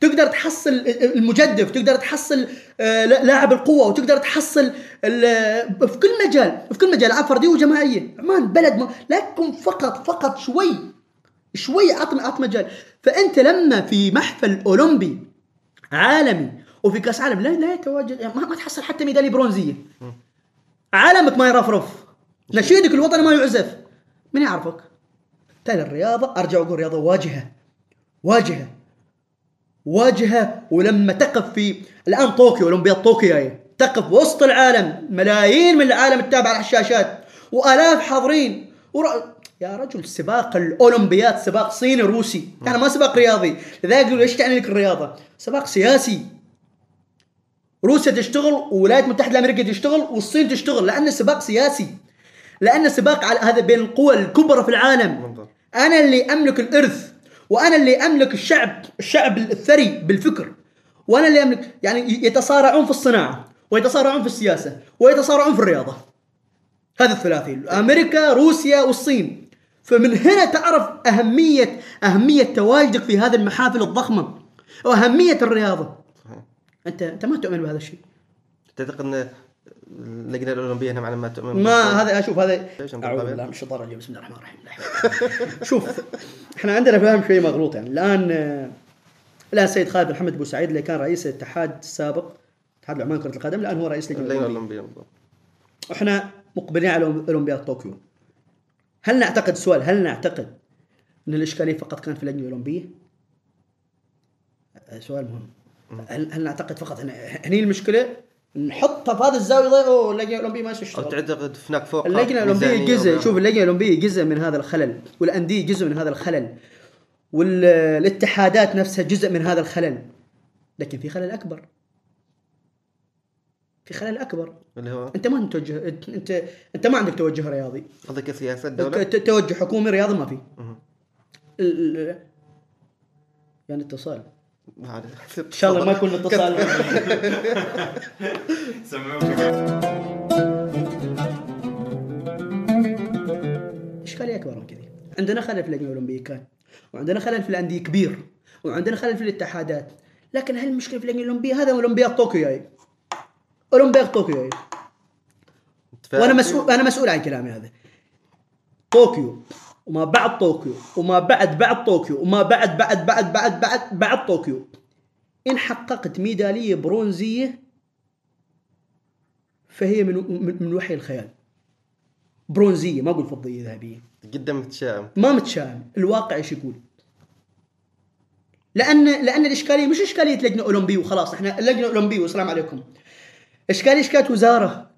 S1: تقدر تحصل المجدف تقدر تحصل آه، لاعب القوة وتقدر تحصل في كل مجال في كل مجال فردية وجماعية. عمان بلد ما لكن فقط فقط شوي. شوي عط عط مجال فأنت لما في محفل أولمبي عالمي وفي كأس عالم لا لا يتواجد يعني ما, ما تحصل حتى ميدالية برونزية. عالمك ما يرفرف. نشيدك الوطني ما يعزف. من يعرفك؟ بالتالي الرياضة أرجع أقول رياضة واجهة. واجهة. واجهة ولما تقف في الآن طوكيو أولمبياد طوكيو جاية. تقف وسط العالم ملايين من العالم تتابع على الشاشات وآلاف حاضرين. ور... يا رجل سباق الأولمبياد سباق صيني روسي. يعني ما سباق رياضي. لذلك يقولوا إيش تعني لك الرياضة؟ سباق سياسي. روسيا تشتغل والولايات المتحدة الأمريكية تشتغل والصين تشتغل لأنه سباق سياسي. لأنه سباق على هذا بين القوى الكبرى في العالم. أنا اللي أملك الإرث وأنا اللي أملك الشعب الشعب الثري بالفكر. وأنا اللي أملك يعني يتصارعون في الصناعة ويتصارعون في السياسة ويتصارعون في الرياضة. هذا الثلاثي. أمريكا روسيا والصين. فمن هنا تعرف اهميه أهمية تواجدك في هذه المحافل الضخمة واهميه الرياضة
S2: صحيح.
S1: انت أنت ما تؤمن بهذا الشيء
S2: تعتقد إن اللجنة الأولمبية هنا معنى ما تؤمن
S1: ما؟ هذا أشوف هذا
S2: أنت أعوذ؟
S1: بالله من الشيطان الرجيم بسم الله الرحمن الرحيم شوف إحنا عندنا فهم شوي مغلوط يعني الآن آه، الآن السيد خالد بن حمد بوسعيد اللي كان رئيس الاتحاد السابق اتحاد العمان كرة القدم الآن هو رئيس لجنة
S2: اللجنة
S1: الأولمبية.
S2: الأولمبية بالضبط
S1: إحنا مقبلين على أولمبياد طوكيو هل نعتقد سؤال هل نعتقد إن الإشكالية فقط كانت في اللجنه الأولمبية؟ آه، سؤال مهم. هل هل نعتقد فقط إن هني المشكلة؟ نحطها في هذه الزاوية أوه اللجنة الأولمبية ما تشتغل
S2: تعتقد هناك فوق
S1: اللجنة
S2: الأولمبية
S1: جزء. شوف اللجنة الأولمبية جزء من هذا الخلل والأندية جزء من هذا الخلل والاتحادات نفسها جزء من هذا الخلل لكن في خلل أكبر. في خلل أكبر.
S2: اللي هو؟
S1: أنت ما متوجه أنت أنت, ما عندك توجه رياضي.
S2: قصدك سياسة الدولة؟
S1: ت- توجه حكومي رياضي ما في. ال- ال- يعني اتصال.
S2: ما عاد.
S1: إن شاء الله ما يكون اتصال. إشكالية أكبر من كذي. عندنا خلل في اللجنة الأولمبية كان وعندنا خلل في الأندية كبير وعندنا خلل في الاتحادات. لكن هل المشكلة في اللجنة الأولمبية؟ هذا اولمبياد طوكيو جاي. اولمبياد طوكيو. وأنا مسؤول أنا مسؤول عن كلامي هذا. طوكيو وما بعد طوكيو وما بعد بعد طوكيو وما بعد بعد بعد بعد بعد بعد طوكيو. إن حققت ميدالية برونزية فهي من من, من وحي الخيال. برونزية ما أقول فضية ذهبية.
S2: جدا متشائم.
S1: ما متشائم الواقع إيش يقول؟ لأن لأن الاشكاليه مش إشكالية لجنة اولمبيه وخلاص إحنا اللجنه الاولمبيه والسلام عليكم. اشكاليه اشكاليه وزاره؟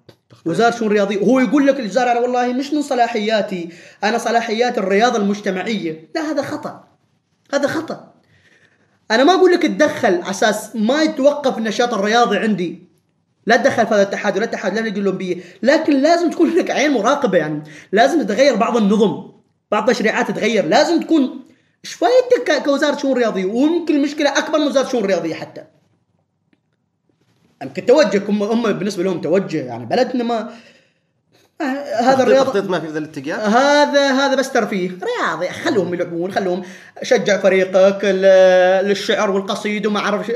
S1: وزاره شؤون رياضيه وهو يقول لك الوزاره أنا والله مش من صلاحياتي أنا صلاحيات الرياضة المجتمعية. لا هذا خطأ. هذا خطأ. أنا ما أقول لك تدخل على أساس ما يتوقف النشاط الرياضي عندي. لا تدخل في هذا الاتحاد ولا الاتحاد لا اللجنه الأولمبية. لكن لازم تكون لك عين مراقبة يعني. لازم تتغير بعض النظم. بعض التشريعات تتغير. لازم تكون إيش فايدتك كوزارة شؤون رياضية. ويمكن المشكلة أكبر من وزارة شؤون رياضية حتى. يمكن توجه هم هم بالنسبة لهم توجه يعني بلدنا ما هذا
S2: تخطيط ما في ذا الاتجاه؟
S1: هذا هذا بس ترفيه. رياضي خلوهم يلعبون خلوهم شجع فريقك للشعر والقصيد وما أعرف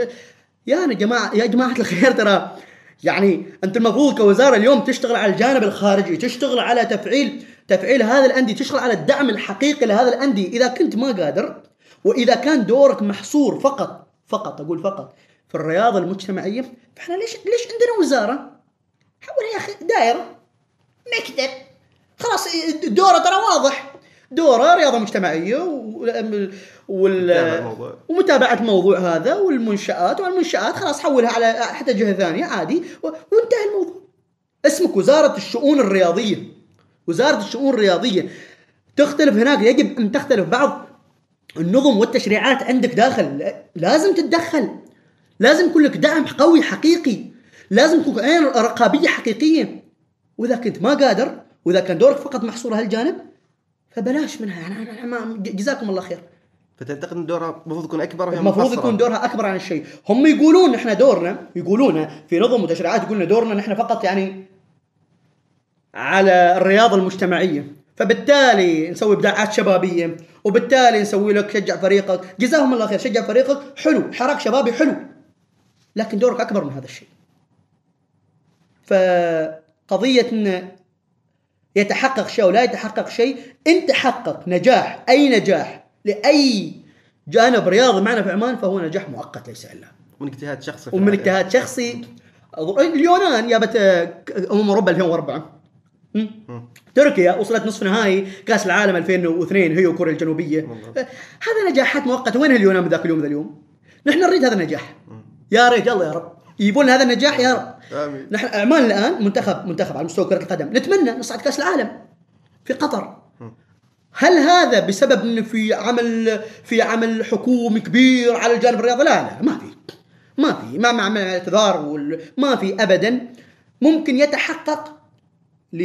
S1: يا جماعة يا جماعة الخير ترى يعني أنت المفروض كوزارة اليوم تشتغل على الجانب الخارجي تشتغل على تفعيل تفعيل هذا الانديه تشتغل على الدعم الحقيقي لهذا الانديه إذا كنت ما قادر وإذا كان دورك محصور فقط فقط أقول فقط في الرياضة المجتمعية فإحنا ليش ليش عندنا وزارة؟ حولها يا أخي دائرة. مكتب خلاص دوره ترى واضح. دوره رياضة مجتمعية وال... وال...
S2: ومتابعة الموضوع
S1: هذا والمنشآت. والمنشآت خلاص حولها على حتى جهة ثانية عادي. وانتهى الموضوع. اسمك وزارة الشؤون الرياضية. وزارة الشؤون الرياضية تختلف هناك. يجب أن تختلف بعض النظم والتشريعات عندك داخل. لا- لازم تتدخل. لازم يكون لك دعم قوي حقيقي. لازم تكون عين رقابية حقيقية. وإذا كنت ما قادر وإذا كان دورك فقط محصور هالجانب فبلاش منها. يعني أنا- ما جزاكم الله خير.
S2: فتعتقد إن دورها المفروض يكون أكبر وهي
S1: المفروض. يكون دورها أكبر عن الشيء. هم يقولون إحنا دورنا يقولون في نظم وتشريعات يقولون دورنا نحن فقط يعني على الرياضة المجتمعية. فبالتالي نسوي إبداعات شبابية وبالتالي نسوي لك شجع فريقك. جزاهم الله خير. شجع فريقك حلو حراك شبابي حلو. لكن دورك أكبر من هذا الشيء. فقضية إن يتحقق شيء ولا يتحقق شيء إن تحقق نجاح أي نجاح لأي جانب رياضي معنا في عمان فهو نجاح مؤقت ليس إلا.
S2: من اجتهاد شخصي
S1: ومن. اجتهاد شخصي. اليونان جابت أمم أوروبا 2004 م? تركيا وصلت نصف نهائي كأس العالم 2002 هي وكوريا الجنوبية. هذا نجاحات مؤقتة. وين اليونان من ذاك اليوم ذا اليوم؟ نحن نريد هذا النجاح. يا ريت يلا يا رب. يبون هذا النجاح يا رب.
S2: آمين.
S1: نحن عمان الآن منتخب منتخب على مستوى كرة القدم. نتمنى نصعد كأس العالم في قطر. هل هذا بسبب انه في عمل في عمل حكومي كبير على الجانب الرياضي؟ لا لا ما في. ما في. ما مع الاعتذار وال- ما في ابدا. ممكن يتحقق ل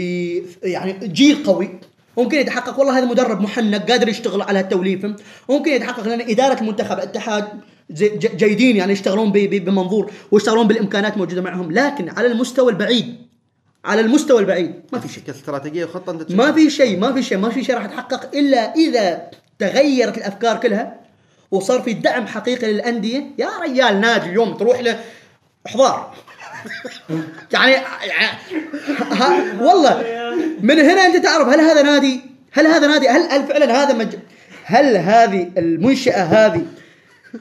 S1: يعني جيل قوي. ممكن يتحقق والله هذا مدرب محنك قادر يشتغل على التوليفة. ممكن يتحقق لأن إدارة المنتخب ج- جيدين يعني يشتغلون بمنظور ويشتغلون بالإمكانات موجودة معهم. لكن على المستوى البعيد على المستوى البعيد ما في شيء.
S2: كاستراتيجيه وخطة أنت
S1: ما في شيء ما في شيء ما في شيء راح يتحقق إلا إذا تغيرت الأفكار كلها وصار في دعم حقيقي للأندية. يا رجال نادي اليوم تروح له احضار يعني يعني- ها والله من هنا أنت تعرف هل هذا نادي؟ هل هذا نادي؟ هل هل فعلا هذا مج... هل هذه المنشأة هذه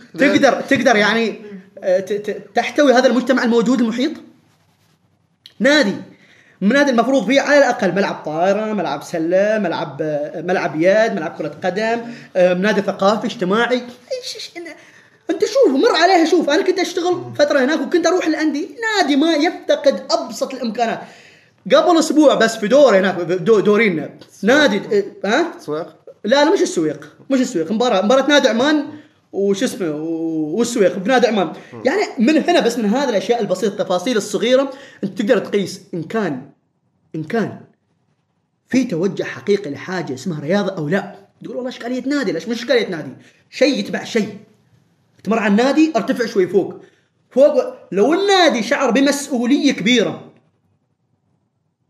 S1: تقدر تقدر يعني آه، تحتوي هذا المجتمع الموجود المحيط؟ نادي. النادي المفروض فيه على الأقل ملعب طائره ملعب سلة ملعب آه، ملعب يد ملعب كرة قدم آه، نادي ثقافي اجتماعي. إيش إيش إن- أنت شوف مر عليها شوف. أنا كنت أشتغل فترة هناك وكنت أروح الأندية. نادي ما يفتقد أبسط الإمكانات. قبل أسبوع بس في دور هناك دو دورين نادي ها؟
S2: تسويق
S1: لا لا مش السويق. مش السويق. مباراة مباراة نادي عمان وش اسمه والسويق بنادي عمان يعني من هنا بس من هذه الأشياء البسيطة التفاصيل الصغيرة أنت تقدر تقيس إن كان إن كان في توجه حقيقي لحاجة اسمها رياضة أو لا. تقول والله اشكاليه نادي ليش مش اشكاليه نادي شيء يتبع شيء. تمر على النادي ارتفع شوي فوق. فوق لو النادي شعر بمسؤولية كبيرة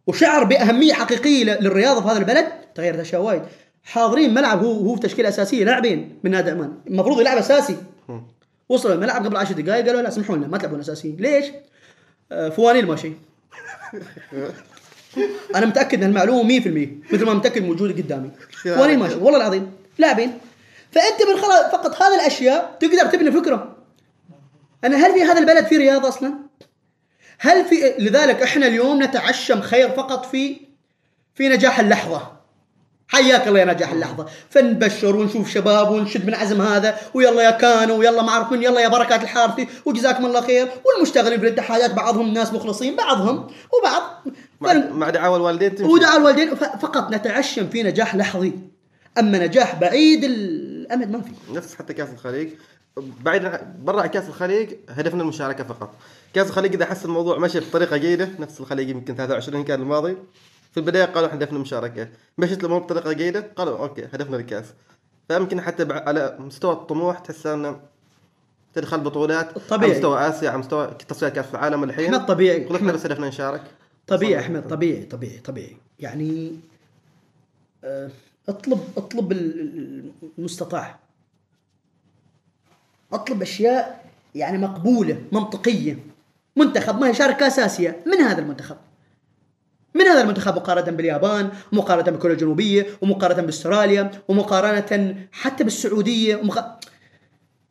S1: وشعر بأهمية حقيقية للرياضة في هذا البلد تغيرت اشياء وايد. حاضرين ملعب هو هو في تشكيلة أساسية لاعبين من نادي عمان المفروض يلعب أساسي. وصل الملعب قبل 10 دقائق قالوا لا سمحوا لنا ما تلعبون أساسيين. ليش؟ آه فوانيل ماشي أنا متأكد إن المعلومة 100% مثل ما متأكد موجودة قدامي. فوانيل. ماشي والله العظيم لاعبين. فأنت من خلال فقط هذه الأشياء تقدر تبني فكرة. أنا هل في هذا البلد في رياضه أصلا؟ هل في لذلك إحنا اليوم نتعشم خير فقط في في نجاح اللحظة. حياك الله يا نجاح اللحظة. فنبشر ونشوف شباب ونشد من عزم هذا. ويلا يا كانوا ويلا ما أعرف من يلا يا بركات الحارثي. وجزاكم الله خير. والمشتغلين في الاتحادات بعضهم ناس مخلصين بعضهم وبعض.
S2: مع, مع دعاوى الوالدين تمشي.
S1: ودعا الوالدين. فقط نتعشم في نجاح لحظي. أما نجاح بعيد الأمد ما في.
S2: نفس حتى كاس الخليج. بعيد برا كاس الخليج هدفنا المشاركة فقط. كاس الخليج إذا حس الموضوع مشي بطريقة جيدة نفس الخليج يمكن 23 كان الماضي. في البداية قالوا إحنا هدفنا المشاركه مشيت الأمور بطريقة جيده قالوا أوكي هدفنا الكاس. فيمكن حتى على مستوى الطموح تحس انه تدخل بطولات
S1: طبيعي.
S2: على مستوى آسيا على مستوى تصفيات كأس العالم الحين.
S1: احمد طبيعي
S2: إحنا بس هدفنا نشارك.
S1: طبيعي احمد طبيعي طبيعي طبيعي. يعني آه، اطلب اطلب ال- ال- المستطاع. اطلب أشياء يعني مقبولة منطقية. منتخب ما يشارك كأس آسيا. من هذا المنتخب؟ من هذا المنتخب مقارنة باليابان ومقارنة بكوريا الجنوبية ومقارنة باستراليا ومقارنة حتى بالسعودية ومق...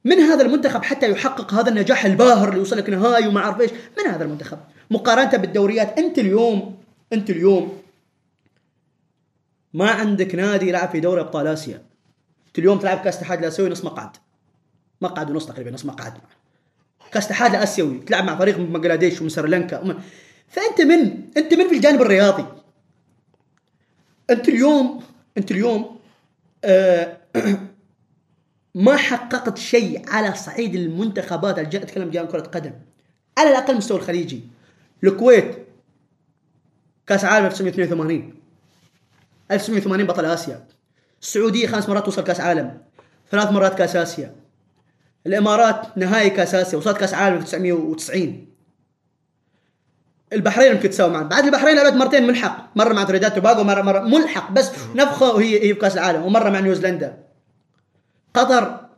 S1: من هذا المنتخب حتى يحقق هذا النجاح الباهر اللي يوصلك نهائي وما أعرف إيش؟ من هذا المنتخب. مقارنة بالدوريات أنت اليوم أنت اليوم ما عندك نادي يلعب في دوري أبطال آسيا. أنت اليوم تلعب كأس اتحاد الآسيوي نص مقعد. مقعد ونص تقريبا نص مقعد. كأس اتحاد الآسيوي تلعب مع فريق من بنغلاديش ومن سريلانكا. ومن... فأنت من أنت من في الجانب الرياضي. أنت اليوم أنت اليوم آه ما حققت شيء على صعيد المنتخبات اتكلم جانب كرة قدم. على الأقل المستوى الخليجي. الكويت كأس عالم 1982 1980 بطل آسيا. السعودية خمس مرات توصل كأس عالم. ثلاث مرات كأس آسيا. الإمارات نهائي كأس آسيا. وصلت كأس عالم 1990 البحرين يمكن تساوي معنا بعد البحرين لعبت مرتين ملحق. مرة مع تريداد توباغو مره مرة ملحق. بس نفخة وهي هي في كأس العالم ومرة مع نيوزيلندا. قطر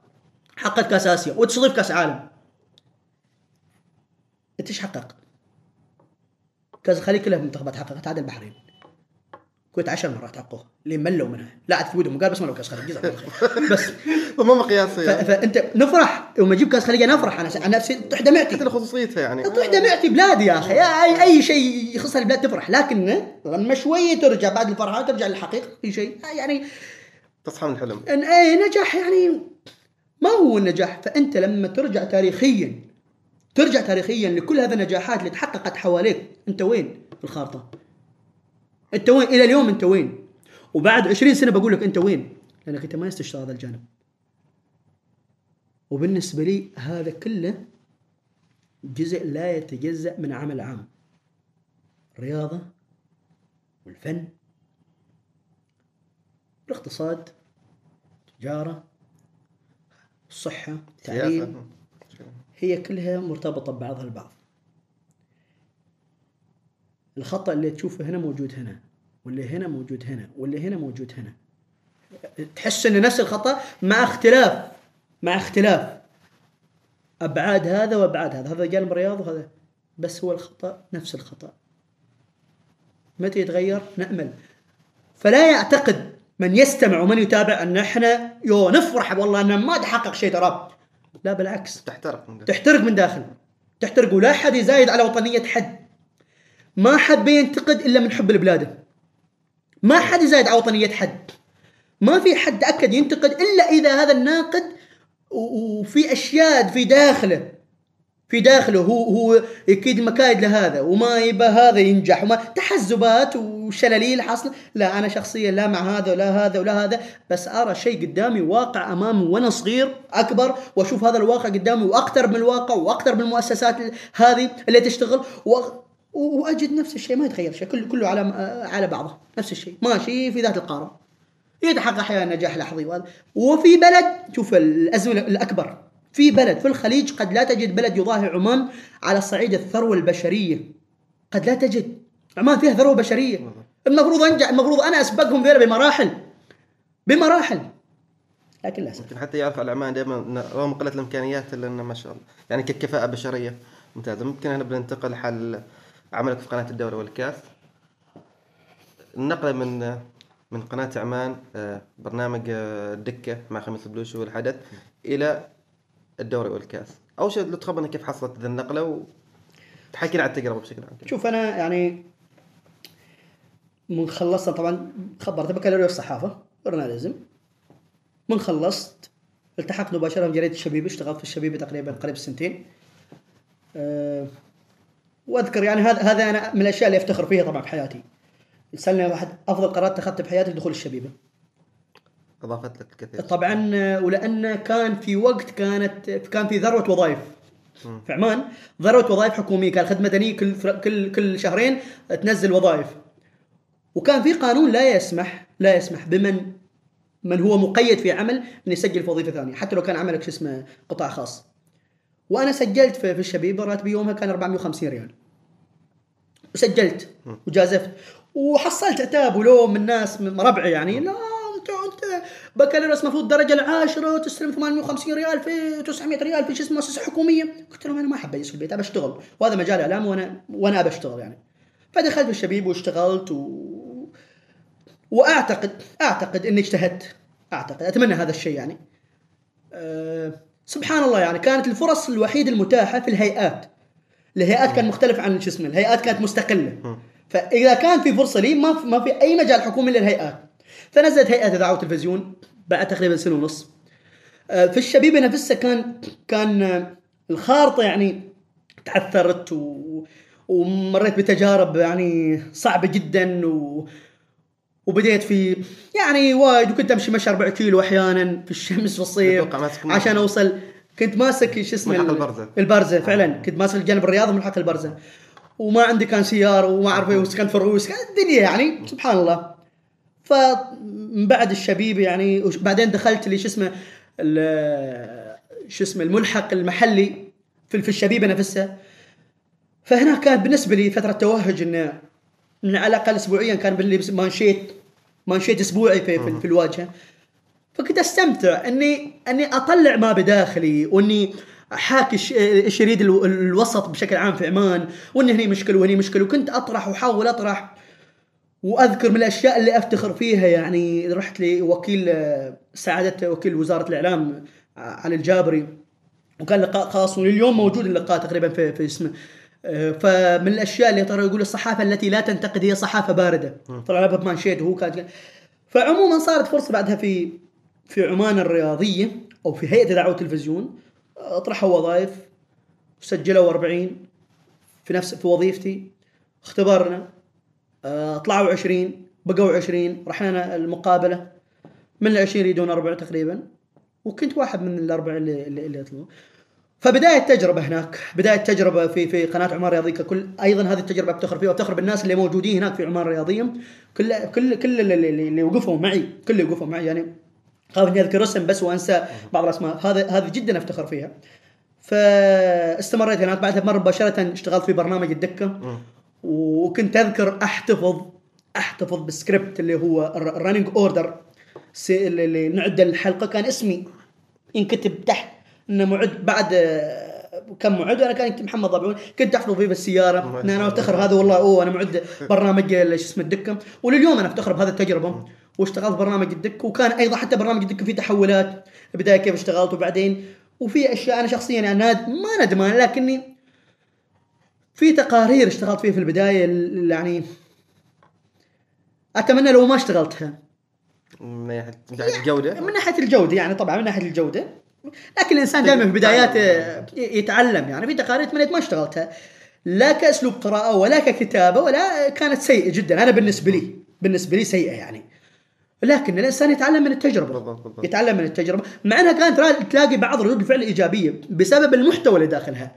S1: حققت كأس آسيا وتستضيف كأس عالم. أنت إيش حققت؟ كاس الخليج كلها منتخبات حققت. عدا البحرين. الكويت 10 مرات حققوها اللي ملوا منها؟ لا عاد في ودهم قال بس ملوا كأس الخليج جزاهم الله خير. بس.
S2: فما مقياس
S1: ف-
S2: يعني.
S1: فأنت نفرح يوم أجيب كاس خليج أنا افرح أنا عن نفسي تطيح دمعتي
S2: حتى لخصوصيتها يعني.
S1: تطيح دمعتي بلادي يا أخي اي أي شيء يخص البلاد تفرح. لكن لما شوية ترجع بعد الفرحة ترجع للحقيقة في شيء. يعني
S2: تصحى من الحلم.
S1: إن أي نجاح يعني ما هو النجاح فأنت لما ترجع تاريخيا ترجع تاريخيا لكل هذه النجاحات اللي تحققت حواليك أنت وين؟ في الخارطة. أنت وين؟ إلى اليوم أنت وين؟ وبعد 20 سنة بقول لك أنت وين؟ لأنك أنت ما يستشعر هذا الجانب. وبالنسبة لي هذا كله جزء لا يتجزأ من عمل عام. الرياضه والفن الاقتصاد التجاره الصحه التعليم هي كلها مرتبطة ببعضها البعض. الخطأ اللي تشوفه هنا موجود هنا واللي هنا موجود هنا واللي هنا موجود هنا. تحس إن نفس الخطأ مع اختلاف. مع اختلاف. أبعاد هذا وأبعاد هذا. هذا جانب الرياض وهذا بس هو الخطأ نفس الخطأ. متى يتغير؟ نأمل. فلا يعتقد من يستمع ومن يتابع أن إحنا يو نفرح والله ان ما تحقق شيء ترى. لا بالعكس.
S2: تحترق من ده.
S1: تحترق من داخل. تحترق. ولا أحد يزايد على وطنية حد. ما حد بينتقد إلا من حب لبلاده ما حد يزايد على وطنية حد. ما في حد أكد ينتقد إلا إذا هذا الناقد وفي أشياء في داخله في داخله هو هو يكيد مكايد لهذا وما يبى هذا ينجح وما تحزبات وشلاليل حاصله لا أنا شخصيا لا مع هذا ولا هذا ولا هذا بس أرى شيء قدامي واقع أمامي وأنا صغير أكبر وأشوف هذا الواقع قدامي وأقترب من الواقع وأقترب من المؤسسات ال- هذه اللي تشتغل و... وأجد نفس الشيء ما يتغير شيء كله كله على على بعضه نفس الشيء ماشي في ذات القارب يتحقق أحيانا نجاح لحظي. وهذا وفي بلد شوف الازمه الأكبر. في بلد في الخليج قد لا تجد بلد يضاهي عمان على صعيد الثروة البشرية. قد لا تجد. عمان فيها ثروة بشرية. المفروض أنجح المفروض أنا أسبقهم ذولا بمراحل. بمراحل. لكن للاسف
S2: يمكن حتى يعرف على العمان دائما رغم قلة الإمكانيات إلا انه ما شاء الله. يعني ككفاءة بشرية ممتازة. ممكن هنا بننتقل حل عملك في قناة الدوري والكاس. النقله من من قناة عمان آه، برنامج آه، الدكه مع خميس البلوشي والحدث إلى الدوري والكأس. أول شيء لو تخبرنا كيف حصلت ذي النقلة وتحكينا عن التجربة بشكل عام.
S1: شوف أنا يعني من خلصنا طبعا خبرت بكالوريوس صحافه جورناليزم من خلصت التحقت مباشرة بجريدة الشبيبه اشتغلت في الشبيبه تقريبا قريب سنتين. أه وأذكر يعني هذا هذا أنا من الأشياء اللي أفتخر فيها طبعا في حياتي. يسألني واحد أفضل قرار اتخذته في حياتي دخول الشبيبة.
S2: أضافت لك الكثير
S1: طبعا ولأن كان في وقت كانت كان في ذروة وظائف. في عمان ذروة وظائف حكومية. كان خدمه مدنيه كل كل كل شهرين تنزل وظائف. وكان في قانون لا يسمح لا يسمح بمن من هو مقيد في عمل ان يسجل في وظيفة ثانية حتى لو كان عملك شو اسمه قطاع خاص. وأنا سجلت في, في الشبيبة راتبي يومها كان 450 ريال. وسجلت وجازفت. وحصلت عتاب ولوم من ناس من ربعي يعني. لا انت أنت بكالوريوس المفروض الدرجه العاشرة وتستلم 850 ريال في 900 ريال في شو اسمه مؤسسه حكومية. قلت لهم أنا ما أحب أجلس في البيت ابى أشتغل. وهذا مجال إعلام وأنا وأنا ابى أشتغل يعني. فدخلت في الشبيب واشتغلت و... واعتقد أعتقد إني اجتهدت. أعتقد أتمنى هذا الشيء يعني. أه سبحان الله يعني كانت الفرص الوحيدة المتاحة في الهيئات. الهيئات كان مختلف عن شو اسمه الهيئات كانت مستقلة. فإذا كان في فرصة لي ما في ما في أي مجال حكومي للهيئات. فنزلت هيئة اذاعه وتلفزيون بعد تقريبا سنة ونص. آه، في الشبيبة نفسها كان كان آه، الخارطة يعني تعثرت و ومريت بتجارب يعني صعبة جدا و وبديت في يعني وايد وكنت أمشي مشي 4 كيلو أحيانا في الشمس في الصيف
S2: أتوقع ماسك
S1: عشان أوصل. كنت ماسك شو اسمه
S2: ملحق
S1: ال-
S2: البرزة.
S1: البرزة فعلا. كنت ماسك الجانب الرياضي ملحق البرزة. وما عندي كان سيارة وما أعرف إيه وسكنت في كانت الدنيا يعني سبحان الله. فمن بعد الشبيبه يعني بعدين دخلت لي شو اسمه شو اسمه الملحق المحلي في في الشبيبة نفسها. فهنا كان بالنسبة لي فترة توهج إنه على الأقل اسبوعيا كان باللي مانشيت مانشيت أسبوعي في, في, في الواجهة. فكنت أستمتع اني إني أطلع ما بداخلي وإني أحاكي الش- الشارع الو- الوسط بشكل عام في عمان. وإن هني مشكله وهني مشكله وكنت أطرح وأحاول أطرح. وأذكر من الأشياء اللي أفتخر فيها. يعني رحت لوكيل آه، سعادة وكيل وزارة الإعلام آه، علي الجابري. وكان لقاء خاص. ولليوم موجود اللقاء تقريبا في, في اسمه. آه، فمن الأشياء اللي ترى يقول الصحافة التي لا تنتقد هي صحافة باردة. طلع لها بمانشيت وهو كان فعموما صارت فرصة بعدها في في عمان الرياضية أو في هيئة اذاعه وتلفزيون اطرحوا وظائف سجلوا 40 في نفس في وظيفتي اختبرنا آه، طلعوا 20 بقوا 20 رحنا المقابلة. من ال 20 يريدون أربع تقريبا وكنت واحد من الاربع اللي اللي, اللي يطلعوا. فبداية تجربه هناك بداية تجربه في في قناة عمان الرياضيه ككل أيضا هذه التجربة افتخر فيها وافتخر بالناس اللي موجودين هناك في عمان الرياضيه كل كل كل اللي, اللي, اللي وقفوا معي كل اللي وقفوا معي يعني خاف اني اذكر اسم بس وانسى بعض الأسماء. هذا هذه جدا أفتخر فيها. فاستمريت هناك. بعدها بمره مباشرة اشتغلت في برنامج الدكة. وكنت أذكر احتفظ أحتفظ بالسكريبت اللي هو ال running order اللي نعد الحلقة. كان اسمي ينكتب تحت إنه معد بعد كم معد أنا كان محمد ضبعون كنت أحفظ فيه بالسيارة. ان أنا أفتخر هذا والله. أوه أنا معد برنامج شو اسمه الدكة. ولليوم أنا أفتخر بهذه التجربة. واشتغلت برنامج الدكه وكان أيضا حتى برنامج الدكه فيه تحولات. البدايه كيف اشتغلت وبعدين وفي أشياء أنا شخصيا يعني ناد ما ندمان لكني في تقارير اشتغلت فيها في البداية ال- يعني أتمنى لو ما اشتغلتها.
S2: من ناحيه من ناحية الجودة؟
S1: من ناحية الجودة يعني طبعا من ناحية الجودة. لكن الإنسان دائما في بداياته يتعلم يعني في تقارير تمنيت ما اشتغلتها. لا كأسلوب قراءة ولا ككتابة ولا كانت سيئة جدا. أنا بالنسبة لي بالنسبة لي سيئة يعني. لكن الإنسان يتعلم من التجربة.
S2: بالضبط بالضبط.
S1: يتعلم من التجربة. مع أنها كانت تلاقي بعض ردود الفعل إيجابية بسبب المحتوى اللي داخلها.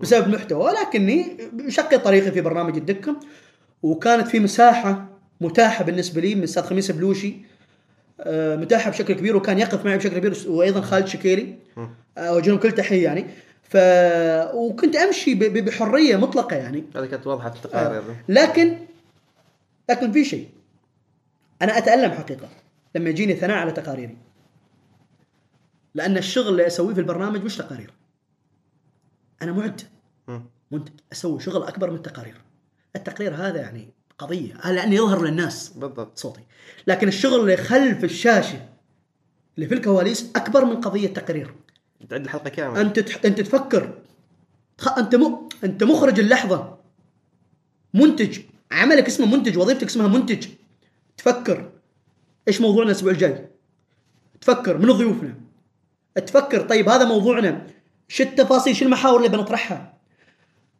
S1: بسبب المحتوى. ولكني شقي طريقي في برنامج الدكه وكانت في مساحة متاحة بالنسبة لي من أستاذ خميس بلوشي. آه، متاحة بشكل كبير وكان يقف معي بشكل كبير وأيضا خالد شكيري. آه، اوجه لهم كل تحية يعني. ف وكنت أمشي ب- ب- بحرية مطلقة يعني.
S2: هذه كانت واضحة في التقارير.
S1: لكن لكن في شيء. أنا أتألم حقيقة لما يجيني ثناء على تقاريري. لأن الشغل اللي أسويه في البرنامج مش تقارير. أنا معد. منتج أسوي شغل أكبر من التقارير. التقرير هذا يعني قضية. لأنه يظهر للناس
S2: بالضبط.
S1: صوتي. لكن الشغل اللي خلف الشاشة اللي في الكواليس أكبر من قضية تقرير.
S2: تعد الحلقة كاملة.
S1: أنت تح... أنت تفكر. تخ... أنت م... أنت مخرج اللحظة. منتج. عملك اسمه منتج وظيفتك اسمها منتج. تفكر. إيش موضوعنا الأسبوع الجاي؟ تفكر من ضيوفنا. تفكر طيب هذا موضوعنا. شو التفاصيل؟ شو المحاور اللي بنطرحها؟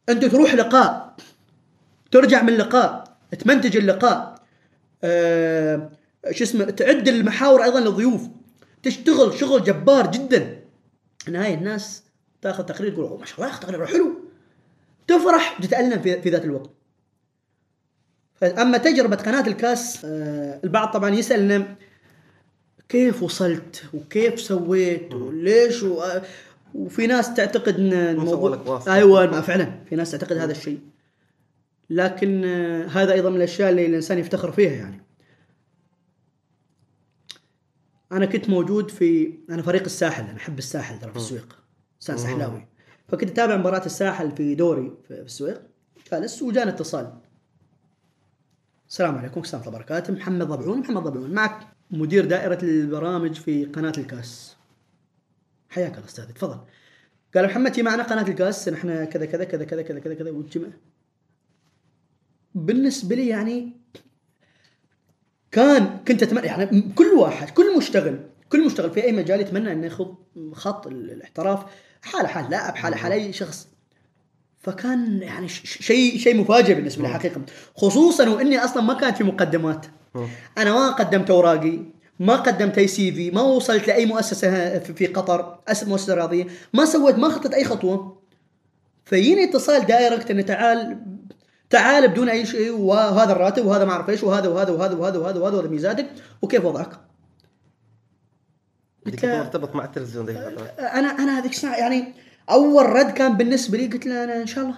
S1: انت تروح لقاء. ترجع من لقاء. تمنتج اللقاء. آه... شو اسمه؟ تعد المحاور أيضا للضيوف. تشتغل شغل جبار جدا. نهاية الناس تأخذ تقرير تقول "أوه، ما شاء الله تقرير حلو. تفرح وتتألم في, في ذات الوقت. أما تجربة قناة الكاس آه، البعض طبعا يسألنا كيف وصلت وكيف سويت وليش و... آه، وفي ناس تعتقد إن الموضوع. أيوه فعلا. في ناس تعتقد هذا الشيء. لكن آه، هذا أيضا من الأشياء اللي الإنسان يفتخر فيها يعني. أنا كنت موجود في أنا فريق الساحل أنا أحب الساحل ترى في السويق. انسان سحلاوي فكنت أتابع مباراة الساحل في دوري في في السويق. جالس وجانا اتصال. السلام عليكم ورحمه الله وبركاته. محمد ضبعون. محمد ضبعون معك مدير دائرة البرامج في قناة الكاس. حياك الله أستاذ تفضل. قال محمد معنا قناة الكاس؟ نحن كذا كذا كذا كذا كذا كذا كذا والجمع بالنسبة لي يعني كان كنت اتمنى يعني كل واحد كل مشتغل كل مشتغل في أي مجال يتمنى انه يأخذ خط ال- الاحتراف حاله حال لاعب حاله حال أي شخص. فكان يعني شيء شيء مفاجئ بالنسبة لي حقيقة. خصوصا وإني أصلا ما كانت في مقدمات. أنا ما قدمت أوراقي ما قدمت أي CV ما وصلت لأي مؤسسة في قطر مؤسسة رياضية ما سويت ما خطيت أي خطوة. فيجيني اتصال direct إنه تعال تعال بدون أي شيء وهذا الراتب وهذا ما أعرف إيش وهذا وهذا وهذا وهذا وهذا وهذا وهذا ميزاتك وكيف وضعك؟ قلت
S2: مرتبط مع التلفزيون ذيك
S1: أنا أنا هذيك الساعة يعني أول رد كان بالنسبة لي قلت له أنا إن شاء الله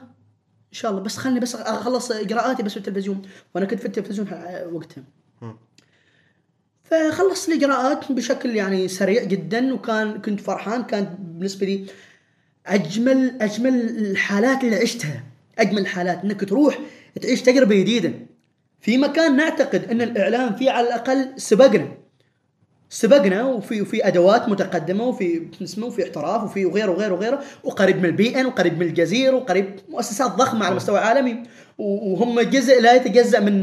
S1: إن شاء الله بس خلني بس أخلص اجراءاتي بس في التلفزيون وأنا كنت في التلفزيون وقتها. فخلصت الاجراءات بشكل يعني سريع جدا وكان كنت فرحان كانت بالنسبة لي أجمل أجمل الحالات اللي عشتها أجمل الحالات إنك تروح تعيش تجربة جديدة. في مكان نعتقد إن الإعلام فيه على الأقل سبقنا. سبقنا وفي وفي أدوات متقدمة وفي اسمه وفي احتراف وفي وغيره وغيره وغيره. وقريب من البي ان وقريب من الجزيرة وقريب مؤسسات ضخمة على مستوى عالمي وهم جزء لا يتجزأ من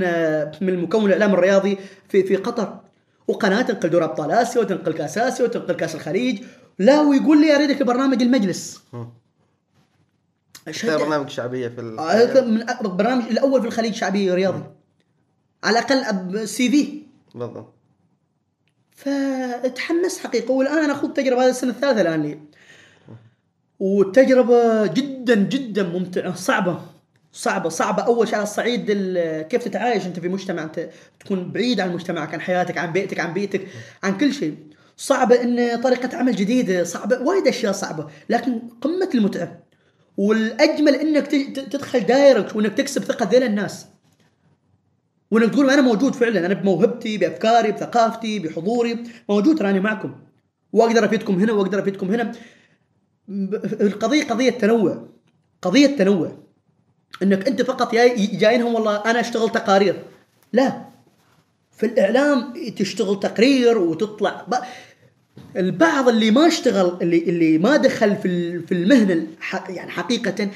S1: من المكون الإعلام الرياضي في في قطر. وقناة تنقل دوري أبطال آسيا وتنقل كأس آسيا وتنقل كأس الخليج. لا ويقول لي اريدك برنامج المجلس.
S2: كان برنامج شعبية في ال-
S1: آه، من برنامج الأول في الخليج شعبي رياضي. على الأقل CV
S2: بالضبط.
S1: فتحمست حقيقة. والآن أنا أخوض تجربة هذه السنة الثالثة الآن لي. والتجربه جدا جدا ممتعة صعبة صعبة صعبة. أول شيء على الصعيد ال- كيف تتعايش أنت في مجتمع أنت تكون بعيد عن مجتمعك عن حياتك عن بيئتك عن بيئتك عن كل شيء. صعبة إن طريقة عمل جديدة صعبة وايد أشياء صعبة لكن والأجمل إنك ت- ت- تدخل direct وإنك تكسب ثقة ذيل الناس. وانك تقول أنا موجود فعلا. أنا بموهبتي بأفكاري بثقافتي بحضوري. موجود تراني معكم. وأقدر أفيدكم هنا وأقدر أفيدكم هنا. القضية قضية تنوع. قضية تنوع. إنك أنت فقط جاي جايينهم والله أنا أشتغل تقارير. لا. في الإعلام تشتغل تقرير وتطلع. ب... البعض اللي ما اشتغل اللي اللي ما دخل في في المهنة الح... يعني حقيقه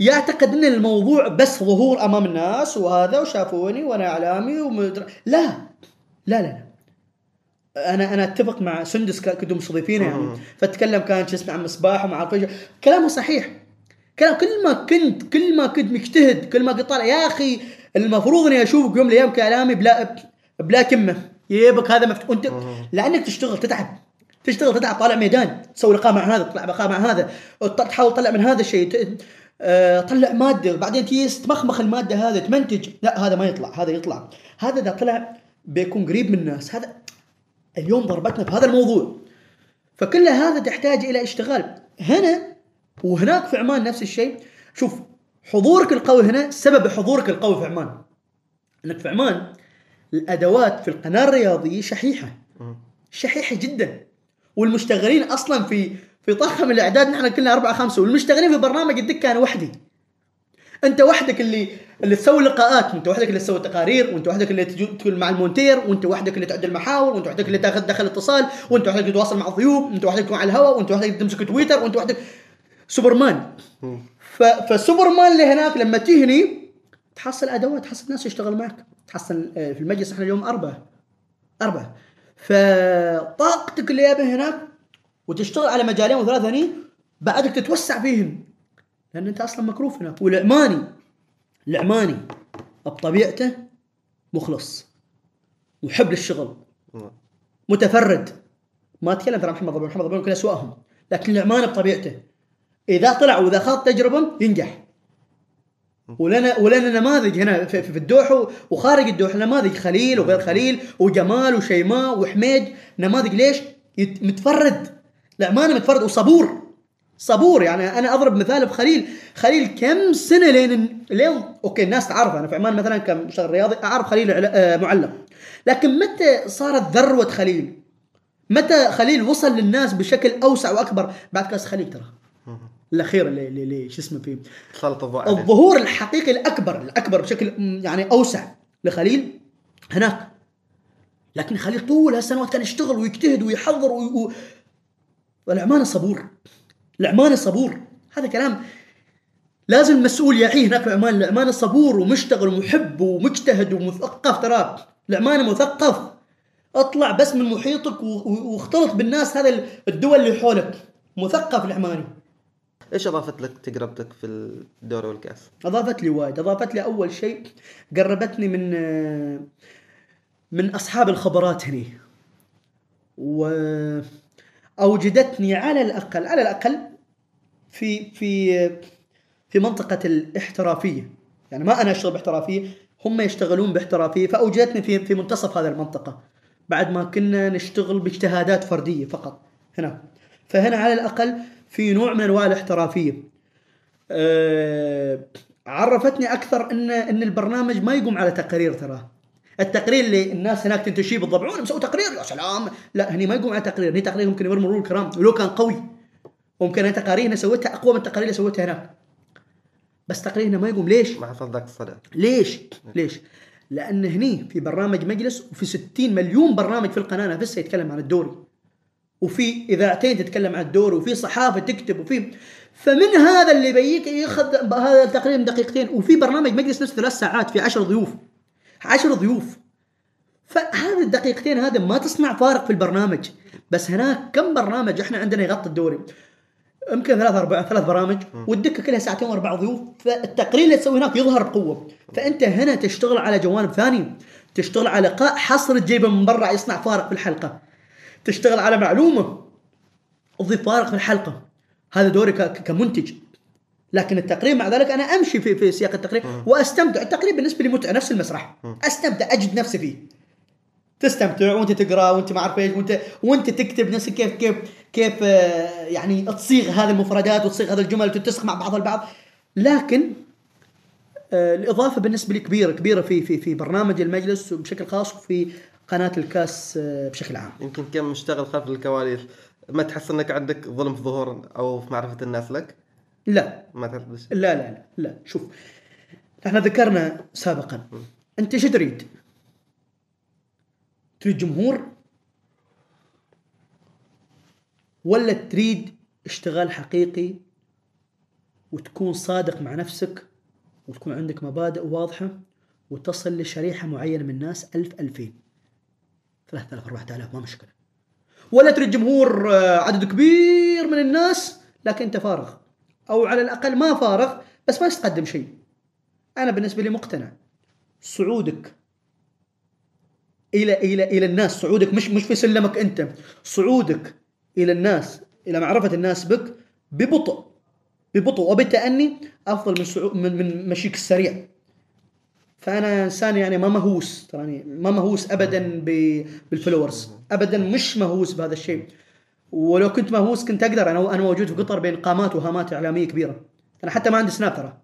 S1: يعتقد إن الموضوع بس ظهور أمام الناس وهذا وشافوني وأنا إعلامي ومدر... لا. لا لا لا. أنا أنا أتفق مع سندس كنتم مستضيفينه يعني. فتكلم كان شو اسمه عن مصباح وما اعرف إيش كلامه صحيح. كلام كل ما كنت كل ما كنت مجتهد كل ما كنت طالع. يا أخي المفروض إني أشوفك يوم من الأيام كاعلامي بلا بلا كمة. يجيبك هذا مفتوح.
S2: أنت.
S1: لأنك تشتغل تتعب. تشتغل تتعب طالع ميدان. تسوي لقاء مع هذا تطلع لقاء مع هذا. تحاول تطلع من هذا الشيء. طلع مادة بعدين تجي تمخمخ المادة هذه تمنتج. لا هذا ما يطلع هذا يطلع. هذا إذا طلع بيكون قريب من الناس. هذا اليوم ضربتنا بهذا الموضوع. فكل هذا تحتاج إلى اشتغال هنا وهناك في عمان نفس الشيء. شوف حضورك القوي هنا سبب حضورك القوي في عمان. انك في عمان الأدوات في القناة الرياضية
S2: شحيحة.
S1: شحيحة جدا. والمشتغلين أصلا في في طاقم الإعداد نحن كلنا أربعة خمسة والمشتغلين في برنامج الدكه أنا وحدي. أنت وحدك اللي اللي تسوي لقاءات وأنت وحدك اللي تسوي تقارير وأنت وحدك اللي تكون مع المونتير وأنت وحدك اللي تعد المحاور وأنت وحدك اللي تاخذ دخل اتصال وأنت وحدك اللي تتواصل مع الضيوف وأنت وحدك تكون على الهواء وأنت وحدك تمسك تويتر وأنت وحدك سوبرمان. ف... فسوبرمان اللي هناك لما تجي هني تحصل أدوات تحصل ناس يشتغل معك. تحصل آه، في المجلس إحنا اليوم أربعة. أربعة. فطاقتك اللي هناك وتشتغل على مجالين وثلاثة هني بعدك تتوسع فيهم. لأن أنت أصلا مكروف هناك. والعماني العماني بطبيعته مخلص. محب للشغل. متفرد. ما أتكلم ترى محمد ضبيب محمد ضبيب كل أسوأهم. لكن العماني بطبيعته. إذا طلع وإذا خاض تجربة ينجح. ولنا ولنا نماذج هنا في, في الدوحه وخارج الدوحه نماذج خليل وغير خليل وجمال وشيماء وحميد. نماذج ليش؟ متفرد. العماني متفرد. وصبور. صبور. يعني أنا أضرب مثال بخليل. خليل كم سنة لين لين أوكي الناس تعرف. أنا في عمان مثلا كمشتغل رياضي أعرف خليل آه، معلق لكن متى صارت ذروة خليل؟ متى خليل وصل للناس بشكل أوسع وأكبر؟ بعد كاس خليل ترى. الأخير اللي, اللي, اللي شو اسمه فيه؟
S2: سلط الضوء عليه.
S1: الظهور الحقيقي الأكبر الأكبر بشكل يعني أوسع لخليل هناك. لكن خليل طول هالسنوات كان يشتغل ويجتهد ويحضر وي... و... والعماني صبور. العماني صبور. هذا كلام لازم المسؤول يعيه هناك في عمان العماني صبور ومشتغل ومحب ومجتهد ومثقف. ترى العماني مثقف. اطلع بس من محيطك و- و- واختلط بالناس هذا الدول اللي حولك. مثقف العماني
S2: إيش أضافت لك تجربتك في الدوري والكأس؟
S1: أضافت لي وايد. أضافت لي أول شيء قربتني من من أصحاب الخبرات هني. واوجدتني على الأقل على الأقل في في في منطقة الاحترافية. يعني ما أنا أشتغل باحترافية هم يشتغلون باحترافية فأوجدتني في في منتصف هذه المنطقة. بعد ما كنا نشتغل باجتهادات فردية فقط هنا. فهنا على الأقل في نوع من أنواع الاحترافية. آه، عرفتني أكثر إن إن البرنامج ما يقوم على تقارير ترى التقرير اللي الناس هناك تنتشيه بالضبعون مسوي تقرير. يا سلام. لا هني ما يقوم على تقرير. هني تقرير ممكن يمر مرور الكرام. ولو كان قوي. ممكن أنا تقارير أنا سويتها أقوى من التقارير اللي سويتها هناك. بس تقرير هنا ما يقوم. ليش؟
S2: ما حصل ذاك الصدى.
S1: ليش؟ ليش؟ لأن هني في برنامج مجلس وفي 60 مليون برنامج في القناة نفسها يتكلم عن الدوري. وفي إذاعتين تتكلم عن الدوري وفي صحافة تكتب وفي فمن هذا اللي بيجيك ياخذ هذا التقرير من دقيقتين. وفي برنامج مجلس نفسه ثلاث ساعات في 10 ضيوف. 10 ضيوف. فهذه الدقيقتين هذا ما تصنع فارق في البرنامج. بس هناك كم برنامج إحنا عندنا يغطي الدوري؟ يمكن ثلاث أربع ثلاث برامج. والدكة كلها ساعتين وأربع ضيوف. فالتقرير اللي تسويه هناك يظهر بقوة. فأنت هنا تشتغل على جوانب ثانية. تشتغل على لقاء حصر تجيبه من برا يصنع فارق في الحلقة. تشتغل على معلومة تضيف فارق في الحلقة. هذا دوري كمنتج. لكن التقرير مع ذلك أنا أمشي في في سياق التقرير وأستمتع. التقرير بالنسبة لي متعة نفس المسرح. أستمتع أجد نفسي فيه. تستمتع وأنت تقرأ وأنت ما أعرف إيش وانت وأنت تكتب نفسك كيف كيف كيف آه، يعني تصيغ هذه المفردات وتصيغ هذه الجمل وتتسق مع بعضها البعض. لكن آه، الإضافة بالنسبة لي كبيرة كبيرة في في في برنامج المجلس بشكل خاص وفي قناة الكاس آه، بشكل عام.
S2: يمكن كم مشتغل خلف الكواليس. ما تحس إنك عندك ظلم في ظهور أو في معرفة الناس لك؟
S1: لا.
S2: ما بش-
S1: لا لا لا لا. شوف إحنا ذكرنا سابقا. أنت إيش تريد؟ تريد جمهور ولا تريد اشتغال حقيقي وتكون صادق مع نفسك وتكون عندك مبادئ واضحة وتصل لشريحة معينة من الناس؟ ألف ألفين. ثلاثة آلاف أربعة آلاف ما مشكلة. ولا تريد جمهور آه، عدد كبير من الناس لكن أنت فارغ. أو على الأقل ما فارغ بس ما تقدم شيء. أنا بالنسبة لي مقتنع. صعودك إلى إلى إلى الناس صعودك مش مش في سلمك أنت. صعودك إلى الناس إلى معرفة الناس بك ببطء. ببطء وبالتأني أفضل من صعود من من مشيك السريع. فأنا إنسان يعني ما مهووس تراني ما مهووس ابدا بالفلورز. ابدا مش مهووس بهذا الشيء. ولو كنت مهووس كنت أقدر. أنا أنا موجود في قطر بين قامات وهامات إعلامية كبيرة. أنا حتى ما عندي سناب ترى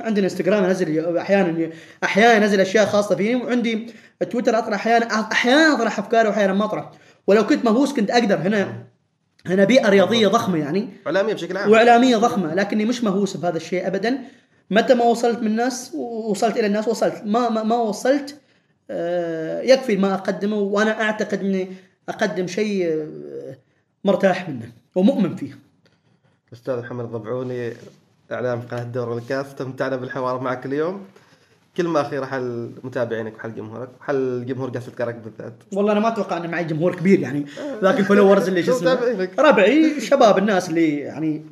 S1: عندي إنستغرام أنزل أحيانا أحيانا أنزل أشياء خاصة فيني وعندي تويتر أطرح أحيانا أحيانا أطرح أفكاري وأحيانا ما أطرح. ولو كنت مهووس كنت أقدر. هنا هنا بيئة رياضية ضخمة يعني.
S2: إعلامية بشكل عام.
S1: وإعلامية ضخمة لكني مش مهووس بهذا الشيء ابدا. متى ما وصلت من الناس وصلت إلى الناس وصلت. ما ما, ما وصلت آه، يكفي ما أقدمه وأنا أعتقد إني أقدم شيء آه، مرتاح منه ومؤمن فيه.
S2: الاستاذ محمد الضبعوني إعلام قناة الدوري والكاس استمتعنا بالحوار معك اليوم. كلمة أخيرة حل متابعينك وحل جمهورك وحل جمهور قاسة كرك بالذات.
S1: والله أنا ما أتوقع ان معي جمهور كبير يعني ذاك الفولورز اللي شو اسمه. ربعي شباب الناس اللي يعني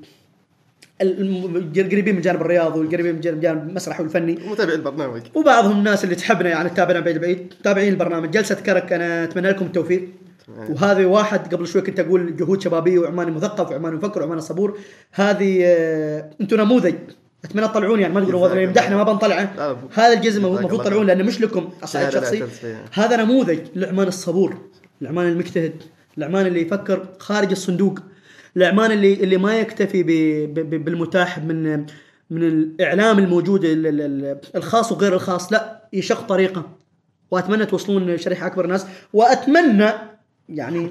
S1: القريبين من جانب الرياض والقريبين من جانب المسرح والفني.
S2: ومتابعي البرنامج.
S1: وبعضهم الناس اللي تحبنا يعني تتابعنا بعيد بعيد تابعين البرنامج جلسة كرك. أنا أتمنى لكم التوفيق. وهذه واحد قبل شوي كنت أقول جهود شبابية وعماني مثقف وعماني مفكر وعماني صبور. هذه آه، أنتم نموذج. أتمنى تطلعون يعني ما تقولوا والله يمدحنا ما بنطلعه. هذا
S2: جزاك
S1: المفروض تطلعون لأنه مش لكم اصعد شخصي. هذا نموذج للعمان الصبور العمان المجتهد العمان اللي يفكر خارج الصندوق العمان اللي اللي ما يكتفي ب- ب- ب- بالمتاح من من الإعلام الموجود ال- ال- ال- الخاص وغير الخاص. لا يشق طريقه. وأتمنى توصلون شريحه أكبر ناس وأتمنى يعني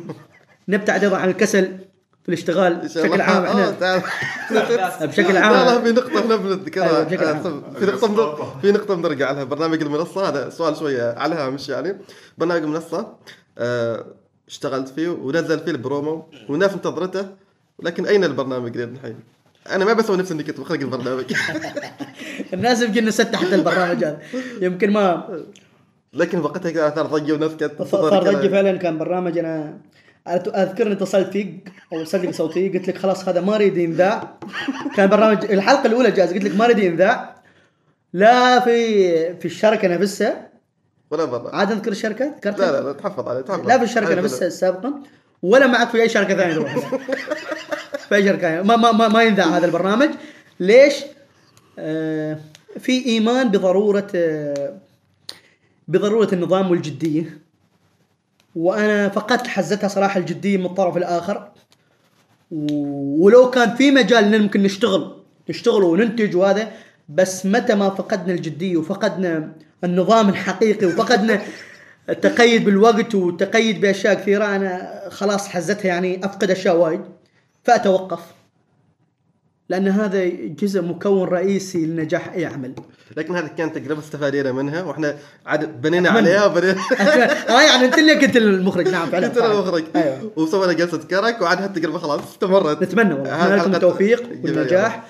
S1: نبتعد أيضا عن الكسل في الاشتغال بشكل. عام
S2: آه، إحنا.
S1: بشكل
S2: لا لا
S1: عام
S2: في نقطة هنا
S1: أيوة،
S2: بنذكرها
S1: عام.
S2: آه، في نقطة في نقطة بنرجع لها برنامج المنصة هذا سؤال شوية على الهامش يعني برنامج المنصة آه، اشتغلت فيه ونزل فيه البرومو والناس انتظرته ولكن أين البرنامج الحين؟ أنا ما بسوي نفسي إني كنت بخرج البرنامج
S1: الناس يمكن نسد حتى البرنامج هذا يمكن ما
S2: لكن وقتها كان اثار ضجه وناس كانت
S1: صار ضجه فعلا كان برنامج أنا اذكر اني اتصلت فيك أو ارسلت لك صوتي قلت لك خلاص هذا ما أريد ينذاع كان برنامج الحلقة الأولى جاز قلت لك ما أريد ينذاع لا في في الشركة نفسها.
S2: ولا برا
S1: عاد نذكر الشركة؟ ذكرتها؟
S2: لا لا تحفظ عليه تحفظ.
S1: لا في
S2: الشركة
S1: نفسها السابقه ولا معك في أي شركة ثانية تروح في أي شركة. ما ما ما, ما ينذاع هذا البرنامج. ليش؟ آه في إيمان بضرورة آه بضرورة النظام والجدية. وأنا فقدت حزتها صراحة الجدية من الطرف الآخر. و- ولو كان في مجال إن ممكن نشتغل نشتغل وننتج وهذا بس متى ما فقدنا الجدية وفقدنا النظام الحقيقي وفقدنا التقيد بالوقت والتقيد بأشياء كثيرة أنا خلاص حزتها يعني أفقد أشياء وايد. فأتوقف. لأن هذا جزء مكون رئيسي لنجاح أي عمل.
S2: لكن هذه كانت تجربه استفادينا منها وإحنا عاد بنينا. عليها وبنينا
S1: آه يعني أنت اللي كنت المخرج نعم فعلا فعلاً.
S2: المخرج
S1: أيوه.
S2: وسوينا جلسة كرك وعاد هالتجربه خلاص استمرت.
S1: نتمنى والله. نتمنى لكم التوفيق. والنجاح.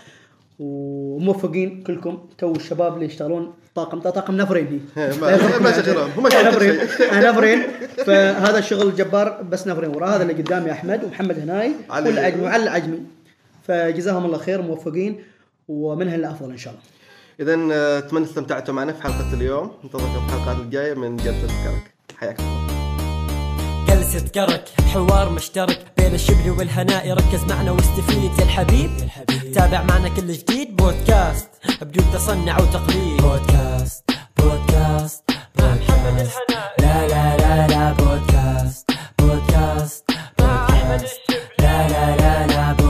S1: وموفقين كلكم تو الشباب اللي يشتغلون طاقم طاقم نفرين هي.
S2: ما شغلهم. هم
S1: نفرين
S2: شيء.
S1: نفرين فهذا الشغل جبار بس نفرين وراه هذا اللي قدامي أحمد ومحمد هناي. والعجمي وعلي العجمي فجزاهم الله خير موفقين ومنها الافضل إن شاء الله.
S2: اذا آه، أتمنى استمتعتوا معنا في حلقة اليوم. انتظركم في الحلقات الجاية من جلسة كرك. حياكم الله.
S3: جلسة كرك حوار مشترك بين الشبل والهناء. ركز معنا واستفيد يا الحبيب. تابع معنا كل جديد. بودكاست بدون تصنع وتقليد. بودكاست بودكاست بودكاست لا لا لا لا بودكاست بودكاست بودكاست لا لا لا